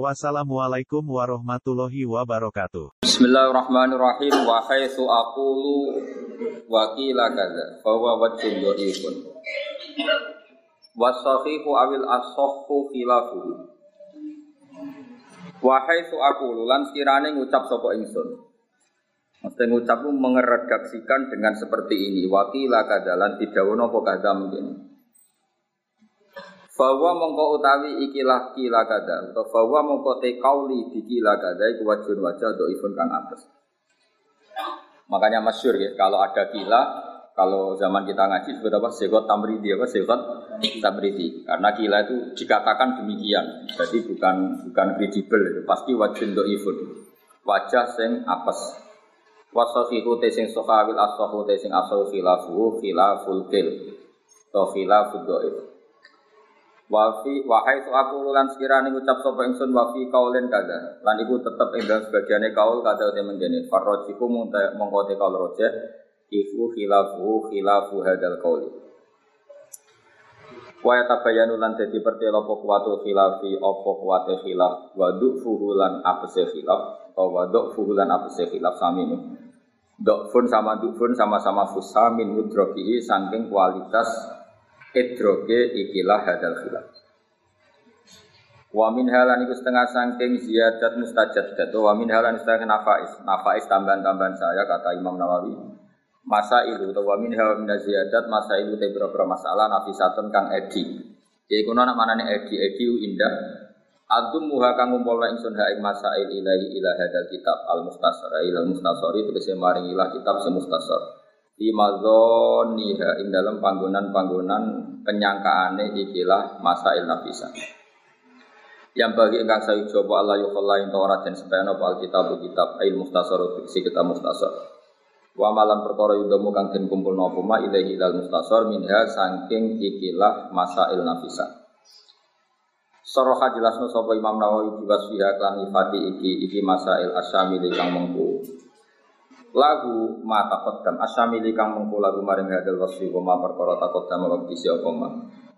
Wassalamualaikum warahmatullahi wabarakatuh. Bismillahirrahmanirrahim. Wa haitsu aqulu wa qila kadza fa huwa wajhun dhaifun wasahihu awil asahhu khilafuhu wa haitsu aqulu lan sekirane ngucap sapa ingsun. Mesti ngucap mengeredaksikan dengan seperti ini wakila kadza lan didawono apa kadza mungkin bahwa mongko utawi ikilah kila kada atau bahwa mongko te kauli kila kada iku wajun wajah do ifun kang atas. Makanya masyur ya kalau ada kila kalau zaman kita ngaji sebut apa? Sekot tamridi apa? Sekot tamridi. Karena kila itu dikatakan demikian jadi bukan bukan kredibel pasti wajun do ifun wajah sing apes. Wasafihu te sing sokawil asahu te sing asahu khilafu khilaful kil atau Wafi wahai tu aku lan sekiranya ngucap sapa ingsun wafi kaulen kada. Lan iku tetep ing dalam sebagiane kaul kada uti menjene. Farrojiku mongko te kaul roje iku khilafu khilafu hadal kauli. Wa yatabayanu lan dadi pertelo apa kuwatu khilafi apa kuwate khilaf wa fuhulan apese khilaf atau wa fuhulan apese khilaf sami ini. Dokfun sama dukfun sama-sama fusamin mudrokihi saking kualitas idroge ikilah hadal khilaf. Wa min halan iku setengah sangking ziyadat mustajad dat wa min halan setengah nafais. Nafais tambahan-tambahan saya kata Imam Nawawi. Masa ilu atau wa min halan ziyadat masa ilu te beberapa masalah nafisatun kang edi. Ya iku mana manane edi edi indah. Adum muha kang ngumpulna ingsun ha masail ilahi ila hadal kitab al mustasar ila mustasar itu kese maring ilah kitab se mustasar di mazoniha ing dalam panggonan-panggonan penyangkaane ikilah masail nafisa. Yang bagi engkang saya coba Allah yukhalla yang Taurat dan supaya nopo alkitab kitab ail mustasar si kita mustasar wa malam perkara yudamu kang den kumpul nopo ma ilahi ilal mustasar minha saking ikilah masail nafisa. Soroha jelasno sapa Imam Nawawi juga siha klan ifati iki iki masail asyamil kang mengku lagu ma taqaddam asyamili kang mengko lagu maring hadal wasfi wa ma perkara taqaddam wa bisi apa ma?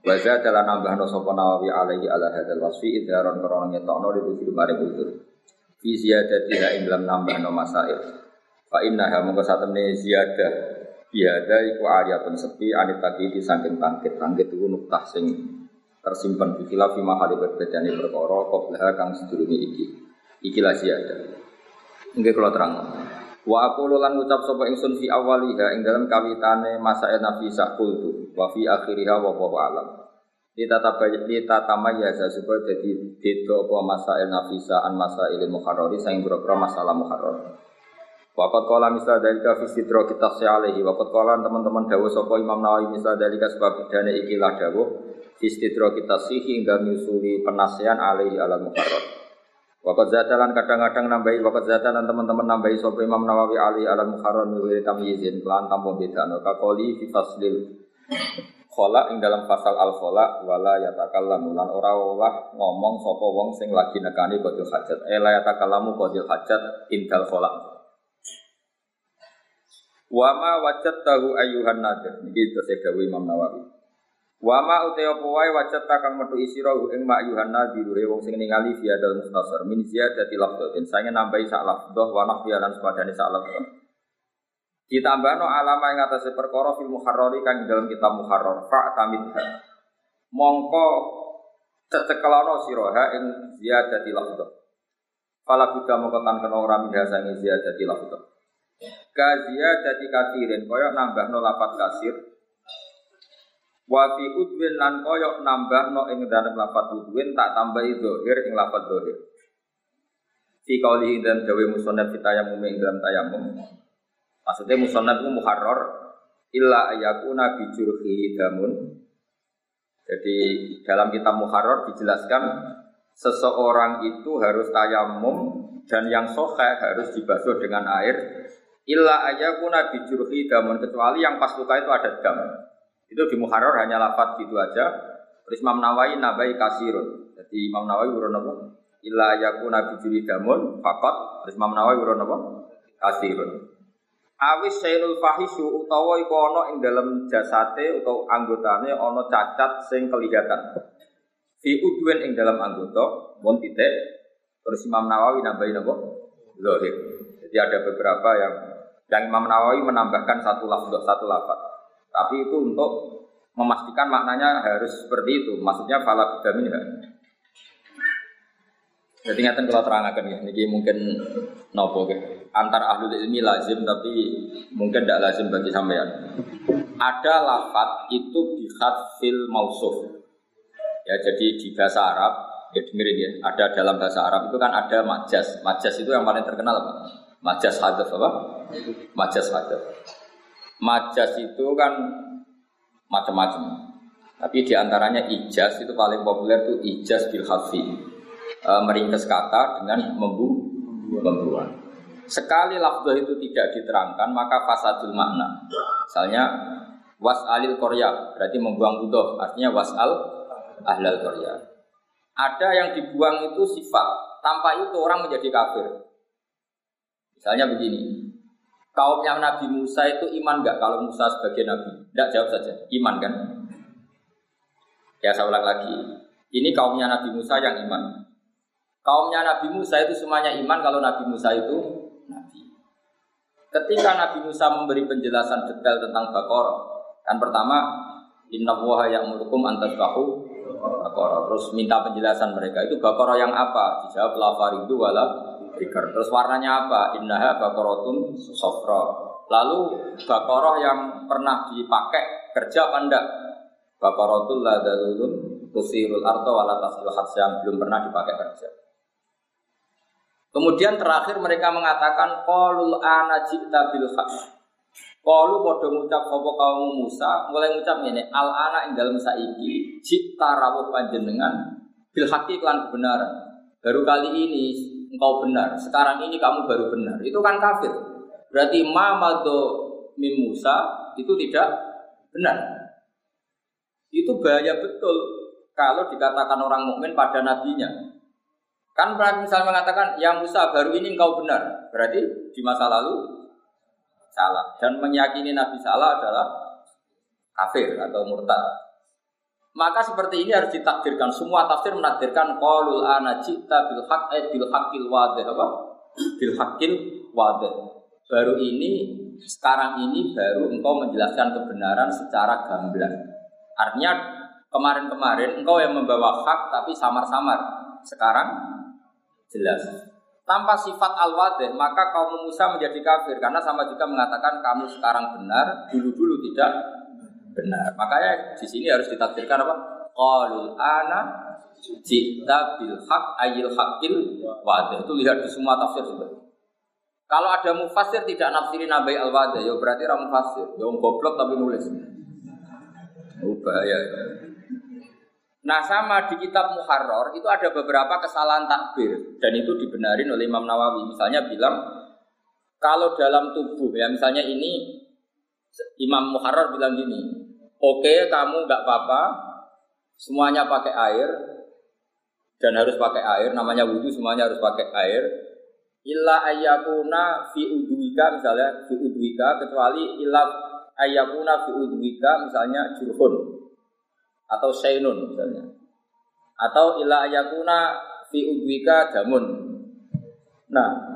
Wa zada nambahno sapa nawawi alaihi ala hadal wasfi idharon krana ngetokno di maring utur fi ziyadati ing dalam nambahno masail. Fa innaha mongko satemene ziyadah. Biada iku ariyatun sepi anit di saking tangkit. Tangkit iku nuktah sing tersimpan di khilafi mahali berbedane perkara qablaha kang sedurunge iki. Ikilah ziyadah. Nggih kula terang Wa aku lan ngucap sapa ingsun fi awaliha ing dalam kawitane masa nafisa kultu wa fi akhiriha wa wa alam. Ditatamayyaza supaya jadi beda apa masa nafisa an masa ilmu muharrari saing boro masalah muharrar. Wakat kola misal dari fi sidro kita alaihi. Wakat kola teman-teman dawo sopo Imam Nawawi misal dari sebab dane ikilah dawo. Sidro kita sihi hingga nyusuli penasihan alaihi ala muharrar. Wakat zatalan kadang-kadang nambahi wakat zatalan teman-teman nambahi sopo Imam Nawawi Ali alam muharram wa tamyizin kelan tanpa beda. No kakoli fi faslil khola ing dalam pasal al khola wala yatakallamu. Lan ora olah ngomong sopo wong sing lagi nekani kodil hajat. Ela yatakallamu kodil hajat indal khola Wama wajat tahu ayuhan nadir. Ini terus Imam Nawawi Wa ma uta apa wae wajat kang metu isira ing mak yuhanna dirure wong sing ningali via dal mustasar min ziyadati lafdhatin. Sange nambahi sak lafdhah wa nahwiya lan sepadane sak lafdhah. Ditambahno alama ing atase perkara fil muharrari kang dalam kitab muharrar fa tamidha mongko cecekelana siraha ing ziyadati lafdhah. Fala buddha mongko tan kena ora minha sange ziyadati lafdhah. Ka ziyadati katirin koyo nambahno lafat kasir Wa fi udwin lan koyok nambah no ing dalam lafat udwin tak tambahi dohir ing lafat dohir. Fi kauli dan dawe musonab fi tayamum ing dalam tayamum. Maksudnya musonab itu muharrar illa ayakuna bijurhi damun. Jadi dalam kitab muharrar dijelaskan seseorang itu harus tayamum dan yang sohe harus dibasuh dengan air Illa ayakuna bijurhi damun kecuali yang pas luka itu ada dam. Itu di Muharrar hanya lafat gitu aja. Terus Imam Nawawi nabai kasirun. Jadi Imam Nawawi urun apa? Illa ayakuna bijurhi damun fakot. Terus Imam Nawawi urun apa? Kasirun. Awis sailul fahishu utawa iku ana ing dalam jasate utawa anggotane ana cacat sing kelihatan. Fi udwen ing dalam anggota, mon titik. Terus Imam Nawawi nambahin apa? Zahir. Jadi ada beberapa yang yang Imam Nawawi menambahkan satu lafaz, satu lafaz. Tapi itu untuk memastikan maknanya harus seperti itu. Maksudnya fala bidamin Jadi ngeten kalau terangkan ya, ini mungkin nopo ke antar ahli ilmi lazim tapi mungkin tidak lazim bagi sampean. Ada lafat itu bihat fil mausuf. Ya jadi di bahasa Arab ya dengerin ya, ada dalam bahasa Arab itu kan ada majas. Majas itu yang paling terkenal apa? Majas hadaf apa? Majas hadaf. Majas itu kan macam-macam. Tapi di antaranya ijaz itu paling populer itu ijaz bil hafi e, meringkas kata dengan membu membuat. Sekali lafzah itu tidak diterangkan maka fasadul makna. Misalnya wasalil korya berarti membuang udoh artinya wasal ahlal korya. Ada yang dibuang itu sifat tanpa itu orang menjadi kafir. Misalnya begini, kaumnya Nabi Musa itu iman nggak kalau Musa sebagai Nabi? Tidak jawab saja, iman kan? Ya saya ulang lagi, ini kaumnya Nabi Musa yang iman. Kaumnya Nabi Musa itu semuanya iman kalau Nabi Musa itu Nabi. Ketika Nabi Musa memberi penjelasan detail tentang Bakor, kan pertama Inna yang murukum antas bahu Bakor. Terus minta penjelasan mereka itu Bakor yang apa? Dijawab la itu wala bikar. Terus warnanya apa? Innaha bakorotun sofra. Lalu Bakoroh yang pernah dipakai kerja apa enggak? Bakorotul ladalulun tusirul arto wala tasil yang belum pernah dipakai kerja. Kemudian terakhir mereka mengatakan qalul ana jita bil haq. Qalu padha ngucap sapa kaum Musa mulai ngucap ngene al ana ing dalem saiki cipta rawuh panjenengan bil haqi lan kebenaran. Baru kali ini engkau benar, sekarang ini kamu baru benar. Itu kan kafir. Berarti mamado mim Musa itu tidak benar. Itu bahaya betul kalau dikatakan orang mukmin pada nabinya. Kan misalnya mengatakan, yang Musa baru ini engkau benar. Berarti di masa lalu salah. Dan meyakini Nabi salah adalah kafir atau murtad. Maka seperti ini harus ditakdirkan. Semua tafsir menakdirkan qaulul ana cita bil haq eh, bil haqqil wadih apa? Bil haqqil wadih. Baru ini sekarang ini baru engkau menjelaskan kebenaran secara gamblang. Artinya kemarin-kemarin engkau yang membawa hak tapi samar-samar. Sekarang jelas. Tanpa sifat al-wadih, maka kaum Musa menjadi kafir karena sama juga mengatakan kamu sekarang benar, dulu-dulu tidak benar. Makanya di sini harus ditakdirkan apa? Qalul ana jita bil haq ayil haqil wadih. Itu lihat di semua tafsir juga. Kalau ada mufasir tidak nafsirin nabai al wadih, ya berarti ramu mufasir. Ya goblok tapi nulis. Oh, bahaya. Nah sama di kitab Muharrar itu ada beberapa kesalahan takbir dan itu dibenarin oleh Imam Nawawi. Misalnya bilang kalau dalam tubuh ya misalnya ini Imam Muharrar bilang gini, oke okay, kamu nggak apa-apa, semuanya pakai air. Dan harus pakai air, namanya wudhu semuanya harus pakai air. Illa ayakuna fi udwika misalnya fi udwika kecuali illa ayakuna fi udwika misalnya jurhun. Atau sainun misalnya. Atau ila ayakuna fi udwika damun nah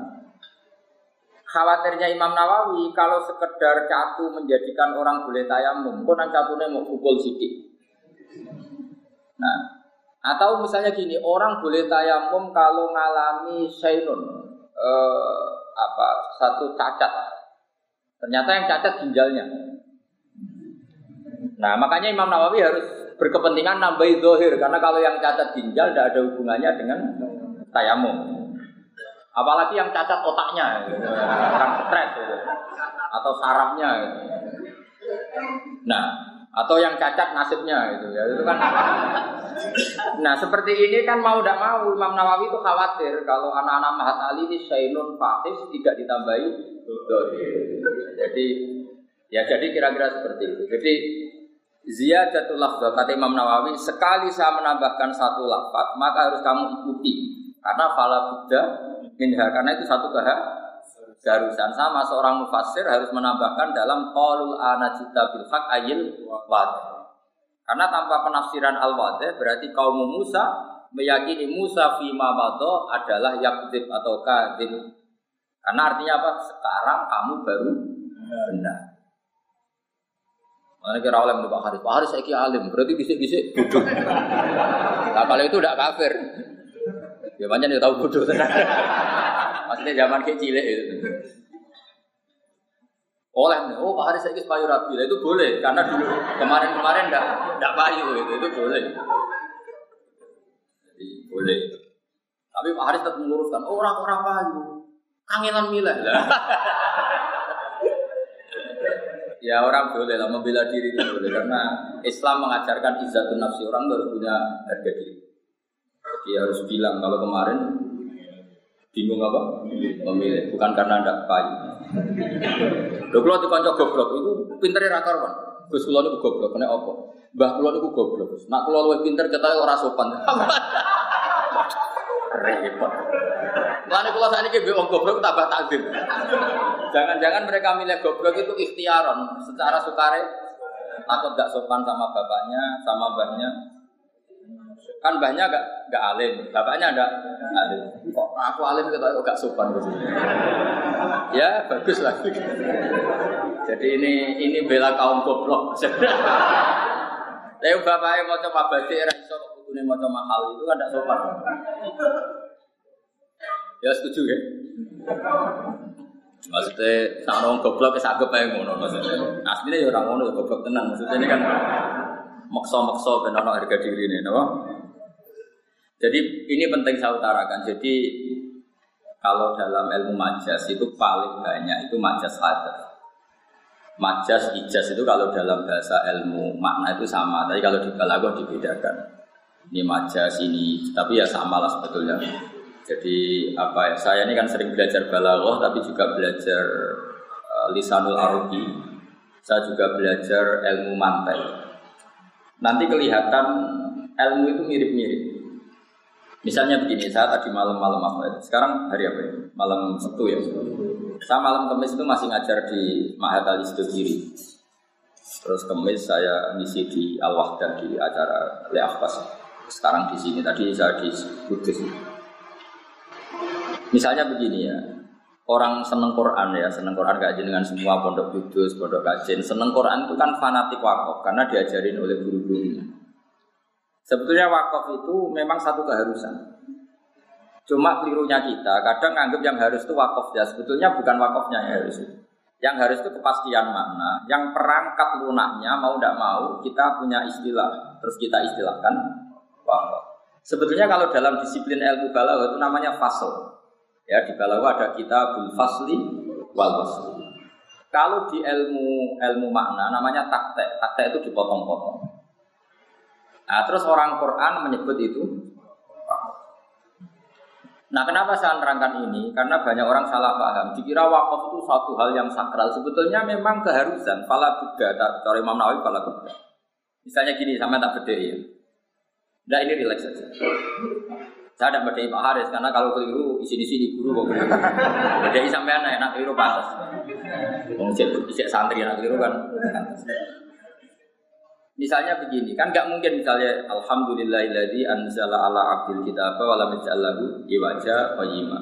khawatirnya Imam Nawawi kalau sekedar catu menjadikan orang boleh tayamum nang catune mau pukul sidik? Nah atau misalnya gini orang boleh tayamum kalau ngalami sainun eh, apa satu cacat. Ternyata yang cacat ginjalnya. Nah makanya Imam Nawawi harus berkepentingan nambahi dohir karena kalau yang cacat ginjal tidak ada hubungannya dengan tayamum apalagi yang cacat otaknya gitu. stres gitu. atau sarafnya gitu. nah atau yang cacat nasibnya gitu ya itu kan nah seperti ini kan mau tidak mau Imam Nawawi itu khawatir kalau anak-anak Mahat Ali ini Sainun Fahis tidak ditambahi Jadi ya jadi kira-kira seperti itu. Jadi ziyadatul lafzah kata Imam Nawawi sekali saya menambahkan satu lafaz maka harus kamu ikuti karena fala buddha minha karena itu satu keharusan sama seorang mufassir harus menambahkan dalam qaulul anajita bil haq ayil wad karena tanpa penafsiran al wadih berarti kaum Musa meyakini Musa fi mabado adalah yakzib atau kadzib karena artinya apa sekarang kamu baru benar Mana kira oleh Pak Haris, Pak Haris saya alim, berarti bisik-bisik bodoh. Nah kalau itu tidak kafir. Ya banyak yang tahu bodoh. Maksudnya zaman kecil itu. Oleh oh Pak Haris saya payu rapi, itu boleh karena dulu kemarin-kemarin tidak tidak payu itu, itu boleh. Jadi boleh. Tapi Pak Haris tetap meluruskan, oh orang orang payu, kangenan milah. Ya orang boleh lah membela diri itu boleh karena Islam mengajarkan izzatun nafsi orang harus punya harga diri. Jadi harus bilang kalau kemarin bingung apa? Memilih bukan karena anda payu. Lho kula dikonco goblok itu pintere ra karuan. Gus kula niku goblok kena apa? Mbah kula niku goblok. Nak kula luwih pinter ketahe ora sopan. Repot. Lalu kalau saat ini wong goblok tambah takdim. Jangan-jangan mereka milih goblok itu ikhtiaron secara sukare atau gak sopan sama bapaknya, sama mbahnya. Kan mbahnya gak gak alim, bapaknya ada alim. Kok aku alim kok gak sopan gitu. Ya bagus lagi. Jadi ini ini bela kaum goblok. Tapi bapaknya mau coba batik, era iso kok mau coba mahal itu kan gak sopan. Ya setuju ya. Maksudnya nak orang goblok ya sagep ae ngono maksudnya. Aslinya ya orang ngono ya goblok tenan. Maksudnya ini kan maksa-maksa ben ana harga diri ini, napa? Jadi ini penting saya utarakan. Jadi kalau dalam ilmu majas itu paling banyak itu majas hadas. Majas ijaz itu kalau dalam bahasa ilmu makna itu sama, tapi kalau di balaghah dibedakan. Ini majas ini, tapi ya sama lah sebetulnya. Jadi apa ya? Saya ini kan sering belajar balaghah tapi juga belajar uh, lisanul arabi. Saya juga belajar ilmu mantai. Nanti kelihatan ilmu itu mirip-mirip. Misalnya begini, saya tadi malam-malam apa itu? Sekarang hari apa ya? Malam Sabtu ya. Saya malam Kamis itu masih ngajar di Mahat Al Kiri. Terus Kamis saya ngisi di Al Wahdah di acara Leafas. Sekarang di sini. Tadi saya di Kudus. Misalnya begini ya, orang seneng Quran ya, seneng Quran gak dengan semua pondok kudus, pondok kajian. Seneng Quran itu kan fanatik wakaf karena diajarin oleh guru-gurunya. Sebetulnya wakaf itu memang satu keharusan. Cuma kelirunya kita, kadang anggap yang harus itu wakaf ya. Sebetulnya bukan wakafnya yang harus. Yang harus itu kepastian makna. Yang perangkat lunaknya mau tidak mau kita punya istilah. Terus kita istilahkan wakaf. Sebetulnya kalau dalam disiplin ilmu balaghah itu namanya fasl. Ya di bawah ada kitabul fasli wal wasli. Kalau di ilmu ilmu makna namanya taktek. Taktek itu dipotong-potong. Nah, terus orang Quran menyebut itu Nah, kenapa saya nerangkan ini? Karena banyak orang salah paham. Dikira wakaf itu suatu hal yang sakral. Sebetulnya memang keharusan. Fala buddha, cara Imam Nawawi fala buddha. Misalnya gini, sama tak beda ya. Nah, ini relax saja. Saya tidak berdaya Pak Haris karena kalau keliru di sini guru kok. Berdaya sampai anak enak keliru pantas. Cek santri anak keliru kan. Misalnya begini, kan nggak mungkin misalnya Alhamdulillahilladzi anzala ala abdil kitab wa lam yaj'allahu iwaja qayyima.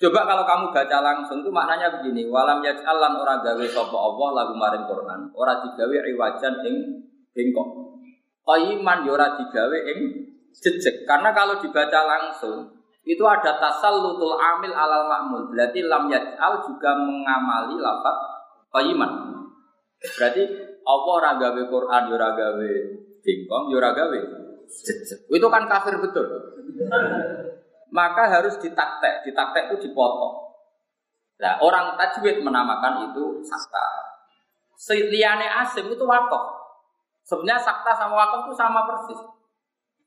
Coba kalau kamu baca langsung itu maknanya begini, walam yaj'al lan ora gawe sapa Allah lagu maring Quran, ora digawe iwajan ing bengkok. Qayyiman yo ora digawe ing jejak. Karena kalau dibaca langsung itu ada tasal lutul amil alal makmul. Berarti lam yaj'al juga mengamali lafat qayiman. Berarti Allah ragawe Quran yo ragawe bingkong yo ragawe jejak. Itu kan kafir betul. Maka harus ditaktek, ditaktek itu dipotong. Nah, orang tajwid menamakan itu sakta. Seliane asim itu wakaf. Sebenarnya sakta sama wakaf itu sama persis.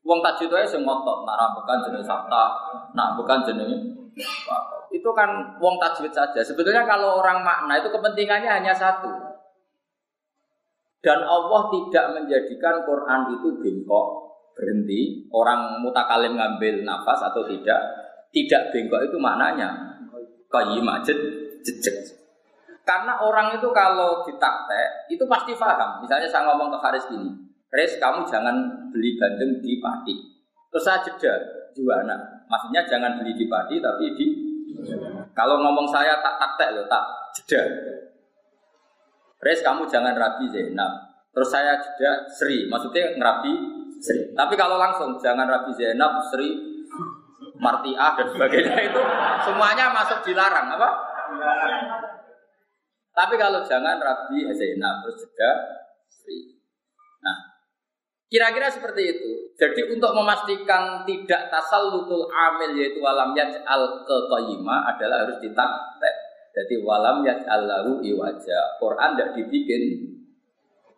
Wong tajwid wae sing ngotot, nak bukan jenis sabta, nak bukan jenis itu kan wong tajwid saja. Sebetulnya kalau orang makna itu kepentingannya hanya satu. Dan Allah tidak menjadikan Quran itu bengkok berhenti. Orang mutakalim ngambil nafas atau tidak, tidak bengkok itu maknanya qayyimah jejak. Karena orang itu kalau ditaktek itu pasti paham. Misalnya saya ngomong ke Faris gini, Faris kamu jangan beli bandeng di Pati. Terus saya jeda, juana. Maksudnya jangan beli di Pati tapi di kalau ngomong saya tak taktek loh, tak jeda. Faris kamu jangan rabi Zainab. Terus saya jeda Sri, maksudnya ngerabi Sri. Tapi kalau langsung jangan rabi Zainab, Sri, Martiah dan sebagainya itu semuanya masuk dilarang apa? Tapi kalau jangan Rabi Zainab terus juga Sri. Nah, kira-kira seperti itu. Jadi untuk memastikan tidak tasallutul amil yaitu walam yaj'al ke adalah harus ditaktek. Jadi walam yaj'al lahu iwaja. Quran tidak dibikin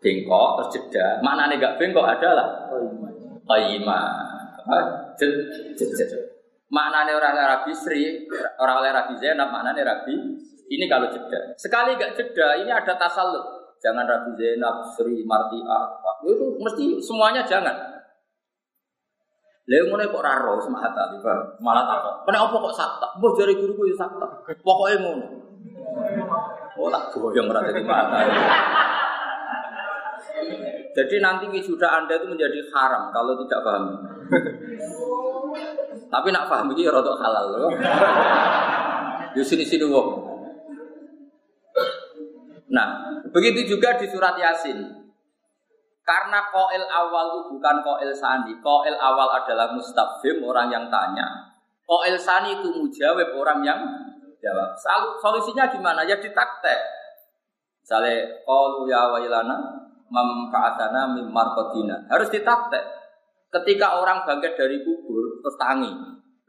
bengkok terus jeda. Mana nih gak bengkok adalah. Apa? Maknanya orang Arabi Sri, orang Arabi Zainab, maknanya Arabi ini kalau jeda. Sekali gak jeda, ini ada tasallut. Jangan Rabi Zainab, Sri, Martia, itu mesti semuanya jangan. Lalu mulai kok raro sama hatta tiba malah tak Kenapa kok sakta? Boh dari guruku ya sakta. Pokoknya ngono. Oh tak yang berada di mata. Jadi nanti wisuda Anda itu menjadi haram kalau tidak paham. Tapi nak paham ini ya rotok halal loh. Di sini-sini wong. Nah, begitu juga di surat Yasin. Karena koil awal itu bukan koil sani. Koil awal adalah mustafim, orang yang tanya. Koil sani itu mujawab, orang yang jawab. Solusinya gimana? Ya ditaktek. Misalnya, qalu ya wailana mamka'atana mim. Harus ditaktek. Ketika orang bangkit dari kubur, terus tangi.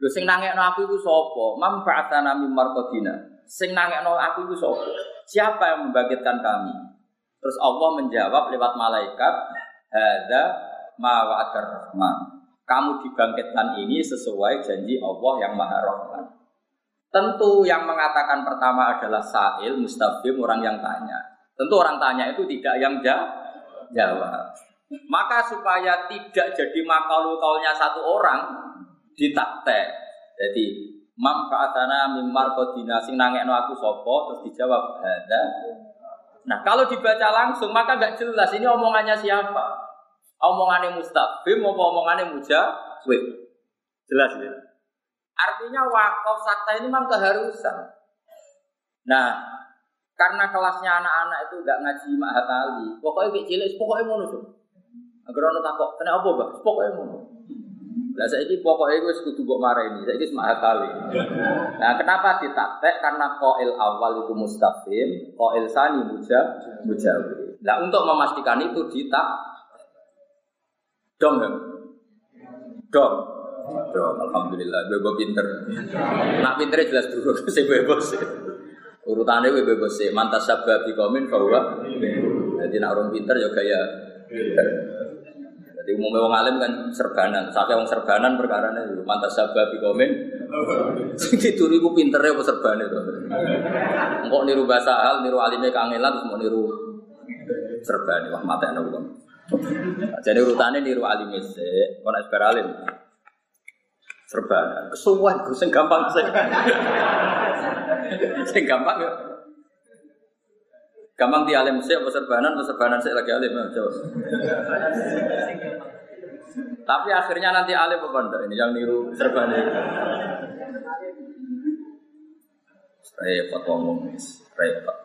Lho sing nangekno aku iku sapa? Mam ba'atsana mim. Sing nangekno aku iku sapa? Siapa yang membangkitkan kami? Terus Allah menjawab lewat malaikat, "Hadza ma wa'adar rahman." Kamu dibangkitkan ini sesuai janji Allah yang Maha Rahman. Tentu yang mengatakan pertama adalah sa'il, mustafim, orang yang tanya. Tentu orang tanya itu tidak yang jawab. Maka supaya tidak jadi makalu kaulnya satu orang, ditaktek. Jadi Mam fa'atana mimar kodina sing nangekno aku sopo terus dijawab ada. Nah kalau dibaca langsung maka nggak jelas ini omongannya siapa. Omongannya mustafim apa omongannya mujawib. Jelas ya. Artinya wakaf sakta ini memang keharusan. Nah karena kelasnya anak-anak itu nggak ngaji mahatali, pokoknya cilik, pokoknya mau tuh. Agar orang takut, kenapa bang? Pokoknya mau. Lah ini pokoknya gue sekutu buat marah ini, saya ini semangat kali. Nah kenapa ditaktek? Karena koil awal itu mustafim, koil sani muja, mujawi. Nah untuk memastikan itu ditak, dong ya, dong, dong. Alhamdulillah, gue pinter. Nak pinternya jelas dulu, saya bebas. Urutannya gue bebas sih. Mantas sabab di komen bahwa, jadi nak orang pinter ya kayak pinter. Jadi umumnya wong alim kan serbanan, sampai wong serbanan perkara ini mantas sabab komen. Dituri ku pinter ya serban itu. Engkau niru bahasa hal, niru alimnya kangelan, terus mau niru serban, wah mata anak uang. Jadi urutannya niru alimnya sih, mau nak alim. Serbanan, gue gampang sih. Sing gampang ya. Gampang di alim sih, apa serbanan, apa serbanan sih lagi alim, coba. Tapi akhirnya nanti alim apa enggak? Ini yang niru serbanan. Repot ngomong, repot.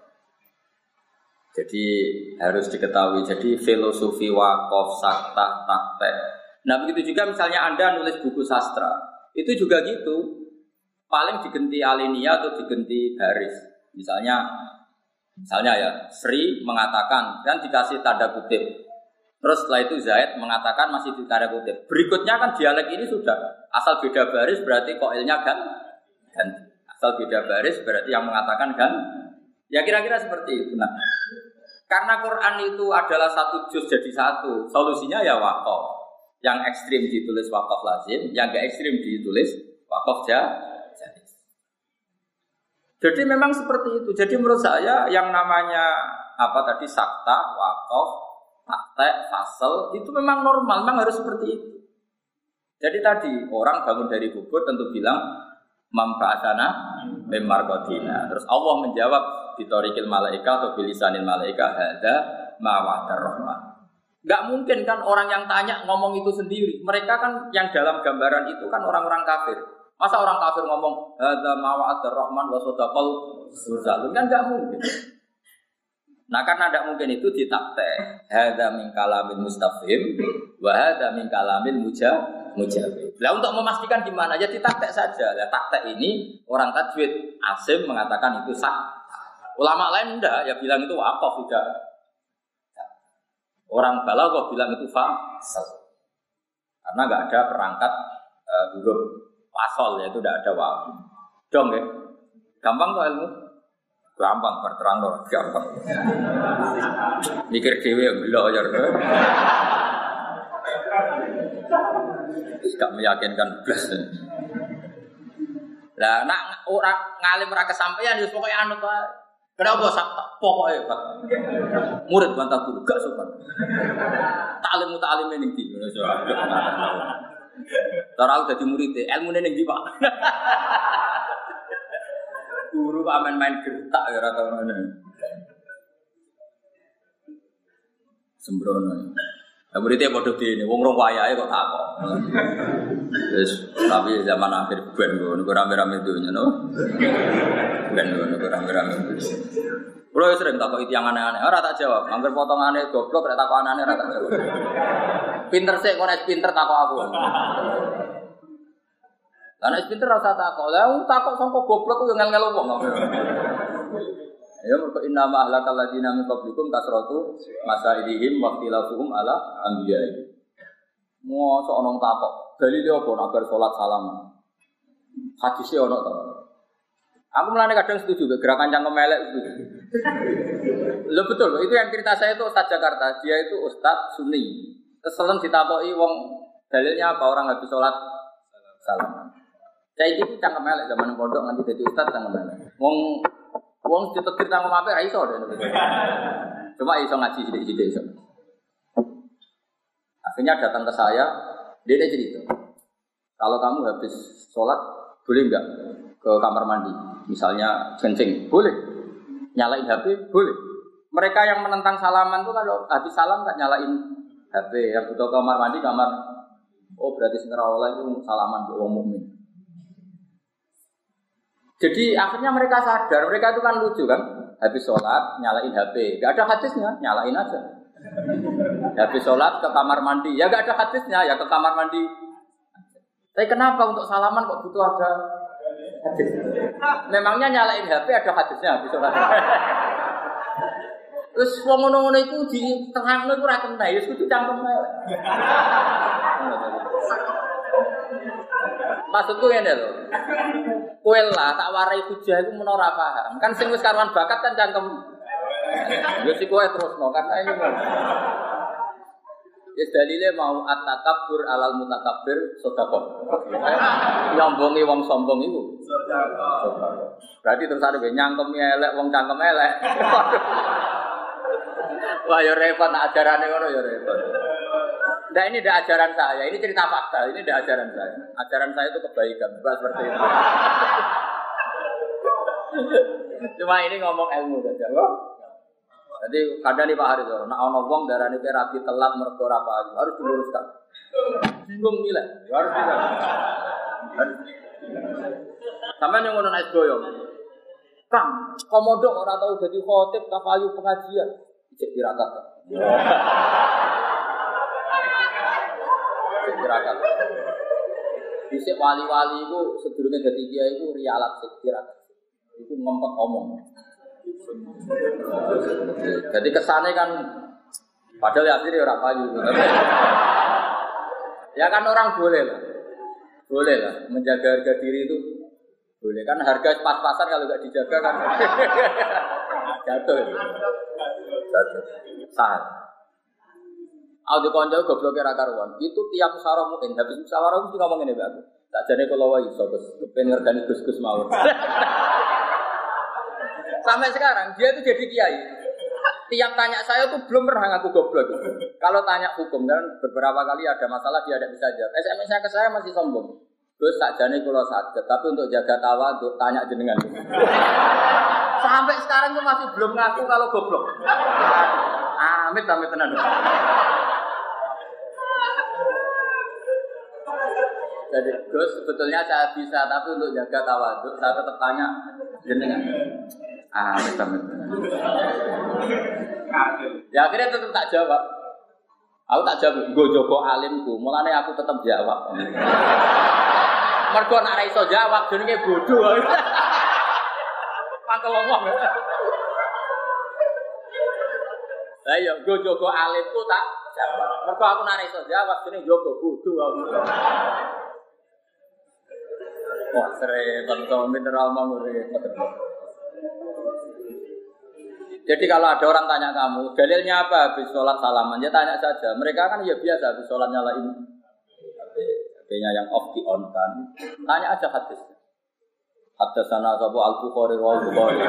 Jadi harus diketahui. Jadi filosofi wakof, sakta, taktek. Nah begitu juga misalnya Anda nulis buku sastra. Itu juga gitu. Paling digenti alinea atau digenti baris. Misalnya Misalnya ya, Sri mengatakan dan dikasih tanda kutip. Terus setelah itu Zaid mengatakan masih di tanda kutip. Berikutnya kan dialek ini sudah asal beda baris berarti koilnya kan ganti. Asal beda baris berarti yang mengatakan kan. Ya kira-kira seperti itu. Nah, karena Quran itu adalah satu juz jadi satu, solusinya ya wakaf. Yang ekstrim ditulis wakaf lazim, yang gak ekstrim ditulis wakaf jadi. Jadi memang seperti itu. Jadi menurut saya yang namanya apa tadi sakta, wakaf, praktek, fasel itu memang normal, memang harus seperti itu. Jadi tadi orang bangun dari kubur tentu bilang mamba'asana memarkotina. Terus Allah menjawab bitorikil malaika atau bilisanil malaika ada mawadar rahman. Gak mungkin kan orang yang tanya ngomong itu sendiri. Mereka kan yang dalam gambaran itu kan orang-orang kafir. Masa orang kafir ngomong ada mawadar rahman wa sodaqal kan gak mungkin. Nah karena tidak mungkin itu ditakte. Hada min kalamin mustafim, wa hada min kalamin muja mujawib. Nah untuk memastikan gimana ya ditakte saja. Ya takte ini orang tajwid asim mengatakan itu sah. Ulama lain enggak ya bilang itu wakaf tidak. Orang balaghah bilang itu fasal. Karena nggak ada perangkat uh, pasol yaitu tidak ada wawu. Dong ya. Gampang kok ilmu? Gampang berterang loh, gampang. Mikir dewe yang gila aja. Tidak meyakinkan belas. Lah nak orang ngalim ora kesampaian ya pokoknya anut wae. Kenapa sakta? Pokoknya Pak. Murid bantah guru gak sopan. Taklim mutalim ini di Cara aku jadi murid ilmu ini di Pak. Guru aman main gertak ya rata mana. Sembrono. Nah, muridnya bodoh di ini, wong rong wayahe kok takok. Terus tapi zaman akhir ben ngono rame-rame dunya no. Ben ngono rame-rame. Kulo sering takok itu yang aneh-aneh, ora tak jawab. Angger potongane goblok rek takok aneh ora tak jawab. Pinter sih, kok pinter takok aku. Lah nek pinter ora takok. Lah takok sangko goblok ku ngel-ngel wong. Ya mergo inna ma ahlakal ladina min qablikum kasratu masailihim wa ikhtilafuhum ala anbiya'i. Mau seorang takok, Dalile apa nak bar salat salaman? Hadisnya ono to. Aku mulane kadang setuju gerakan cangkem melek itu. Lo betul, itu yang cerita saya itu Ustaz Jakarta. Dia itu Ustaz Sunni. Keselen ditakoki wong dalilnya apa orang habis sholat salaman. Saya itu cangkem melek zaman pondok nanti jadi Ustaz cangkem melek. Wong wong ditetir cangkem apa ra deh. Cuma iso ngaji sithik-sithik iso. Akhirnya datang ke saya, dia cerita, kalau kamu habis sholat, boleh nggak ke kamar mandi? Misalnya kencing, boleh. Nyalain HP, boleh. Mereka yang menentang salaman tuh kalau habis salam nggak nyalain HP. Yang butuh kamar mandi, kamar. Oh berarti oleh itu salaman untuk orang mukmin. Jadi akhirnya mereka sadar, mereka itu kan lucu kan, habis sholat nyalain HP, gak ada hadisnya, nyalain aja. Habis sholat ke kamar mandi, ya gak ada hadisnya, ya ke kamar mandi. Tapi kenapa untuk salaman kok butuh ada hadis? Memangnya nyalain HP ada hadisnya habis sholat. Terus wong ngono-ngono iku di tengahno iku ora kena, ya kudu cangkem Maksudku ngene lho. Kowe lah tak warai hujah iku menora paham. Kan sing wis karuan bakat kan cangkem Ya si kowe terus no karena ini. Ya dalile mau at-takabbur alal mutakabbir sedekah. Nyombongi wong sombong itu. Berarti terus ada nyangkemi elek wong cangkem elek. Wah ya repot nak ajarane ngono ya repot. Nah ini tidak ajaran saya, ini cerita fakta, ini tidak ajaran saya. Ajaran saya itu kebaikan, bukan seperti itu. Cuma ini ngomong ilmu saja. Jadi kadang nih Pak Haris, nak ono wong darah nih rapi telat mergo apa harus diluruskan. Bingung nilai, harus tidak. Sampai yang ngono naik goyong. Kang, komodo orang tahu jadi khotib tak kayu pengajian. Cek tirakat. Cek tirakat. Bisa wali-wali itu sedurunge jadi dia itu rialat cek tirakat. Itu ngempet omong. Jadi kesannya kan padahal ya akhirnya orang payu. ya kan orang boleh lah. Boleh lah menjaga harga diri itu boleh kan harga pas-pasan kalau nggak dijaga kan jatuh. Jatuh. Sah. Aku konco gobloknya ra karuan. Itu tiap musyawarah mungkin habis musyawarah mesti ngomong ini bagus. Tak jadi kalau wae iso Gus, kepen ngergani Gus-gus mau. Sampai sekarang dia itu jadi kiai. Tiap tanya saya tuh belum pernah ngaku goblok. Kalau tanya hukum kan beberapa kali ada masalah dia tidak bisa jawab. SMS-nya ke saya masih sombong. Terus sakjane kalau sakit, tapi untuk jaga tawa untuk tanya jenengan. Sampai sekarang tuh masih belum ngaku kalau goblok. Amit amit tenan. Jadi Gus sebetulnya saya bisa, tapi untuk jaga tawaduk saya tetap tanya jenengan. Amit amit. Ya akhirnya tetap tak jawab. Aku tak jawab, gue jogo alimku, mulanya aku tetap jawab. Mergo nak iso jawab jenenge bodoh. Mangkel ngomong. Lah ya gue jogo alimku tak jawab. Mergo aku nak iso jawab jenenge jogo bodoh. Wah, sering tentu mineral mau Jadi kalau ada orang tanya kamu, dalilnya apa habis sholat salaman? Ya tanya saja. Mereka kan ya biasa habis sholat nyalain HP-nya yang off di on kan. Tanya aja hadis. Hadis sana sabu al bukhari wal bukhari.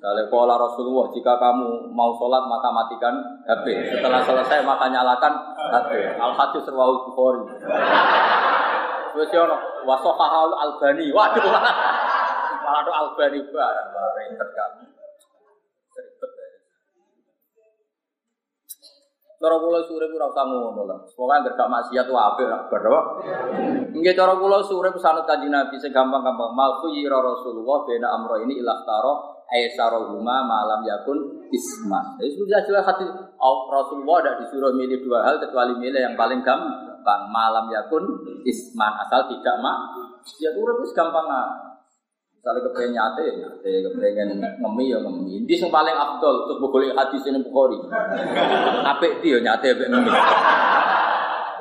Kalau pola Rasulullah, jika kamu mau sholat maka matikan HP. Setelah selesai maka nyalakan HP. Al hadis rawal bukhari. Terus yono wasohahal albani. Waduh, malah do albani barang barang terkait. Cara kula sore ora usah ngono lah. Pokoke anggere gak maksiat wae apik lah bar apa. Nggih cara kula sore pesanut Kanjeng Nabi sing gampang-gampang mal khuyira Rasulullah bena amro ini ilah taro aisarahuma malam yakun isma. Jadi sudah jelas hati Rasulullah tidak disuruh milih dua hal kecuali milih yang paling gampang malam yakun isman asal tidak mak. Ya urip wis gampang ah. Misalnya kepengen nyate, nyate, kepengen ngemi ya ngemi. Ini yang paling afdol, terus boleh hadis ini bukhori. Apa itu ya nyate, apa ngemi.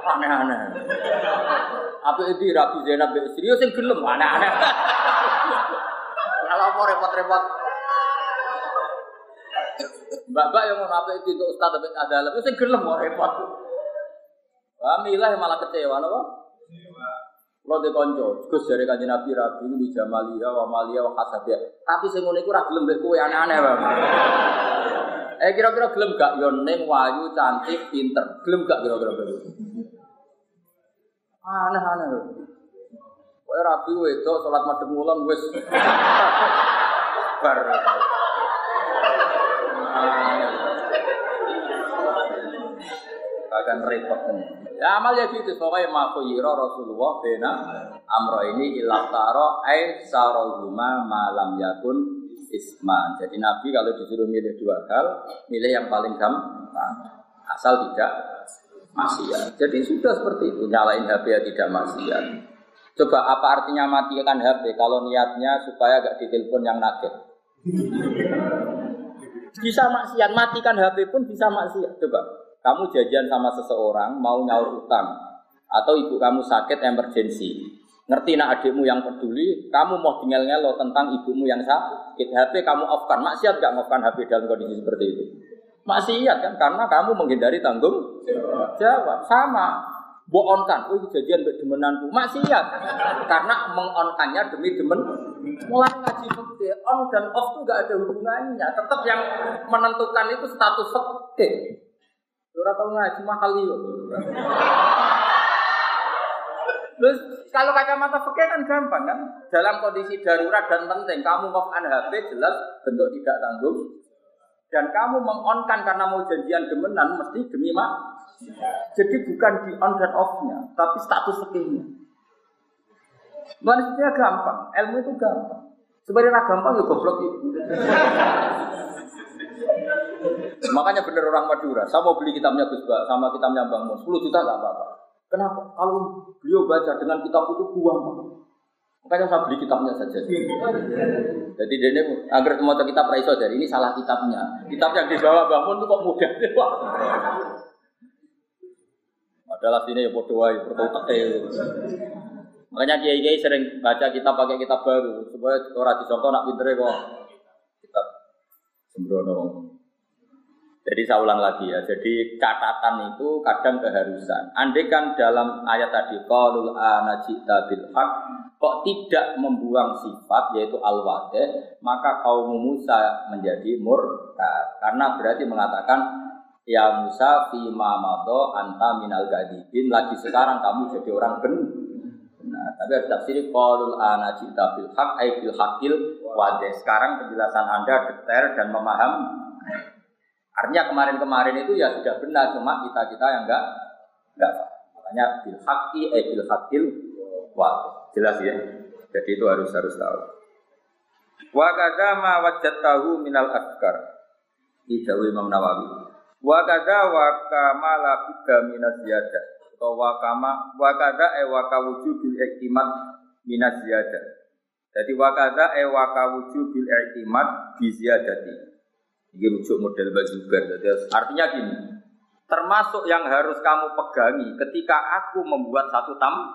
Aneh-aneh. Apa itu Rabi Zainab bin serius yang gelem, aneh-aneh. Kalau mau repot-repot. Mbak-mbak yang mau apa itu untuk Ustaz tapi ada lebih sing gelem mau repot. Milah malah kecewa, apa? Kalau di konco, Gus dari kaji Nabi Rabi di Jamalia, wa Malia, wa Kasabia. Tapi iku ora gelem mbek kowe aneh-aneh, Bang. Eh kira-kira gelem gak yo ning wayu cantik pinter. Gelem gak kira-kira begitu? Aneh-aneh. Kowe Rabi wedok salat madhep ngulon wis bar. Akan repot Ya amal ya gitu, pokoknya makuyiro Rasulullah bena amro ini ilah taro ay sarohuma malam yakun isman. Jadi Nabi kalau disuruh milih dua hal, milih yang paling gampang, asal tidak maksiat. Jadi sudah seperti itu, nyalain HP ya tidak maksiat. Coba apa artinya matikan HP kalau niatnya supaya gak ditelepon yang nugget? Bisa maksiat, matikan HP pun bisa maksiat. Coba kamu jajan sama seseorang mau nyaur utang atau ibu kamu sakit emergensi ngerti nak adikmu yang peduli kamu mau tinggal ngelo tentang ibumu yang sakit. HP kamu off kan maksiat gak ngoff HP dalam kondisi seperti itu? Maksiat kan karena kamu menghindari tanggung jawab. Sama. Boonkan, oh jajan demenanku. Maksiat. Karena mengonkannya demi demen. Mulai ngaji fakir on dan off itu gak ada hubungannya. Tetap yang menentukan itu status fakir Ora tau ngaji mahal yo. Terus kalau kacamata fikih kan gampang kan? Dalam kondisi darurat dan penting, kamu off HP jelas bentuk tidak tanggung. Dan kamu mengonkan karena mau janjian demenan mesti demi mak. Jadi bukan di on dan off-nya, tapi status fikihnya. Manusia gampang, ilmu itu gampang. Sebenarnya gampang ya goblok itu. Makanya benar orang Madura, saya mau beli kitabnya Gus sama kitabnya Bang Mus, 10 juta nggak apa-apa. Kenapa? Kalau beliau baca dengan kitab itu buang. Makanya saya beli kitabnya saja. Jadi dia agar semua kitab Raiso dari ini salah kitabnya. Kitab yang dibawa bangun itu kok mudah. Adalah sini ya bodoh aja, berkotak Makanya kiai kiai sering baca kitab pakai kitab baru supaya orang disangka nak pinter kok kitab sembrono. Jadi saya ulang lagi ya. Jadi catatan itu kadang keharusan. Andai kan dalam ayat tadi qalul ana bil haq kok tidak membuang sifat yaitu al maka kaum Musa menjadi murtad. Karena berarti mengatakan ya Musa fi mado anta minal gadibin lagi sekarang kamu jadi orang benar nah, tapi harus tafsir qalul ana jita bil haq ay bil haqil sekarang penjelasan Anda detail dan memaham artinya kemarin-kemarin itu ya sudah benar cuma kita-kita yang enggak enggak makanya bil haqqi ay bil haqil wade Jelas ya. Jadi itu harus harus tahu. Wa kadza ma wajadtahu minal adkar. Ijawi Imam Nawawi. Wa kadza wa kama la budda minas ziyadah. Atau wa kama wa kadza e wa kawujubil iktimat minas ziyadah. Jadi wa kadza e wa kawujubil iktimat bi. Ini rujuk model bajuber. Artinya gini, termasuk yang harus kamu pegangi ketika aku membuat satu tam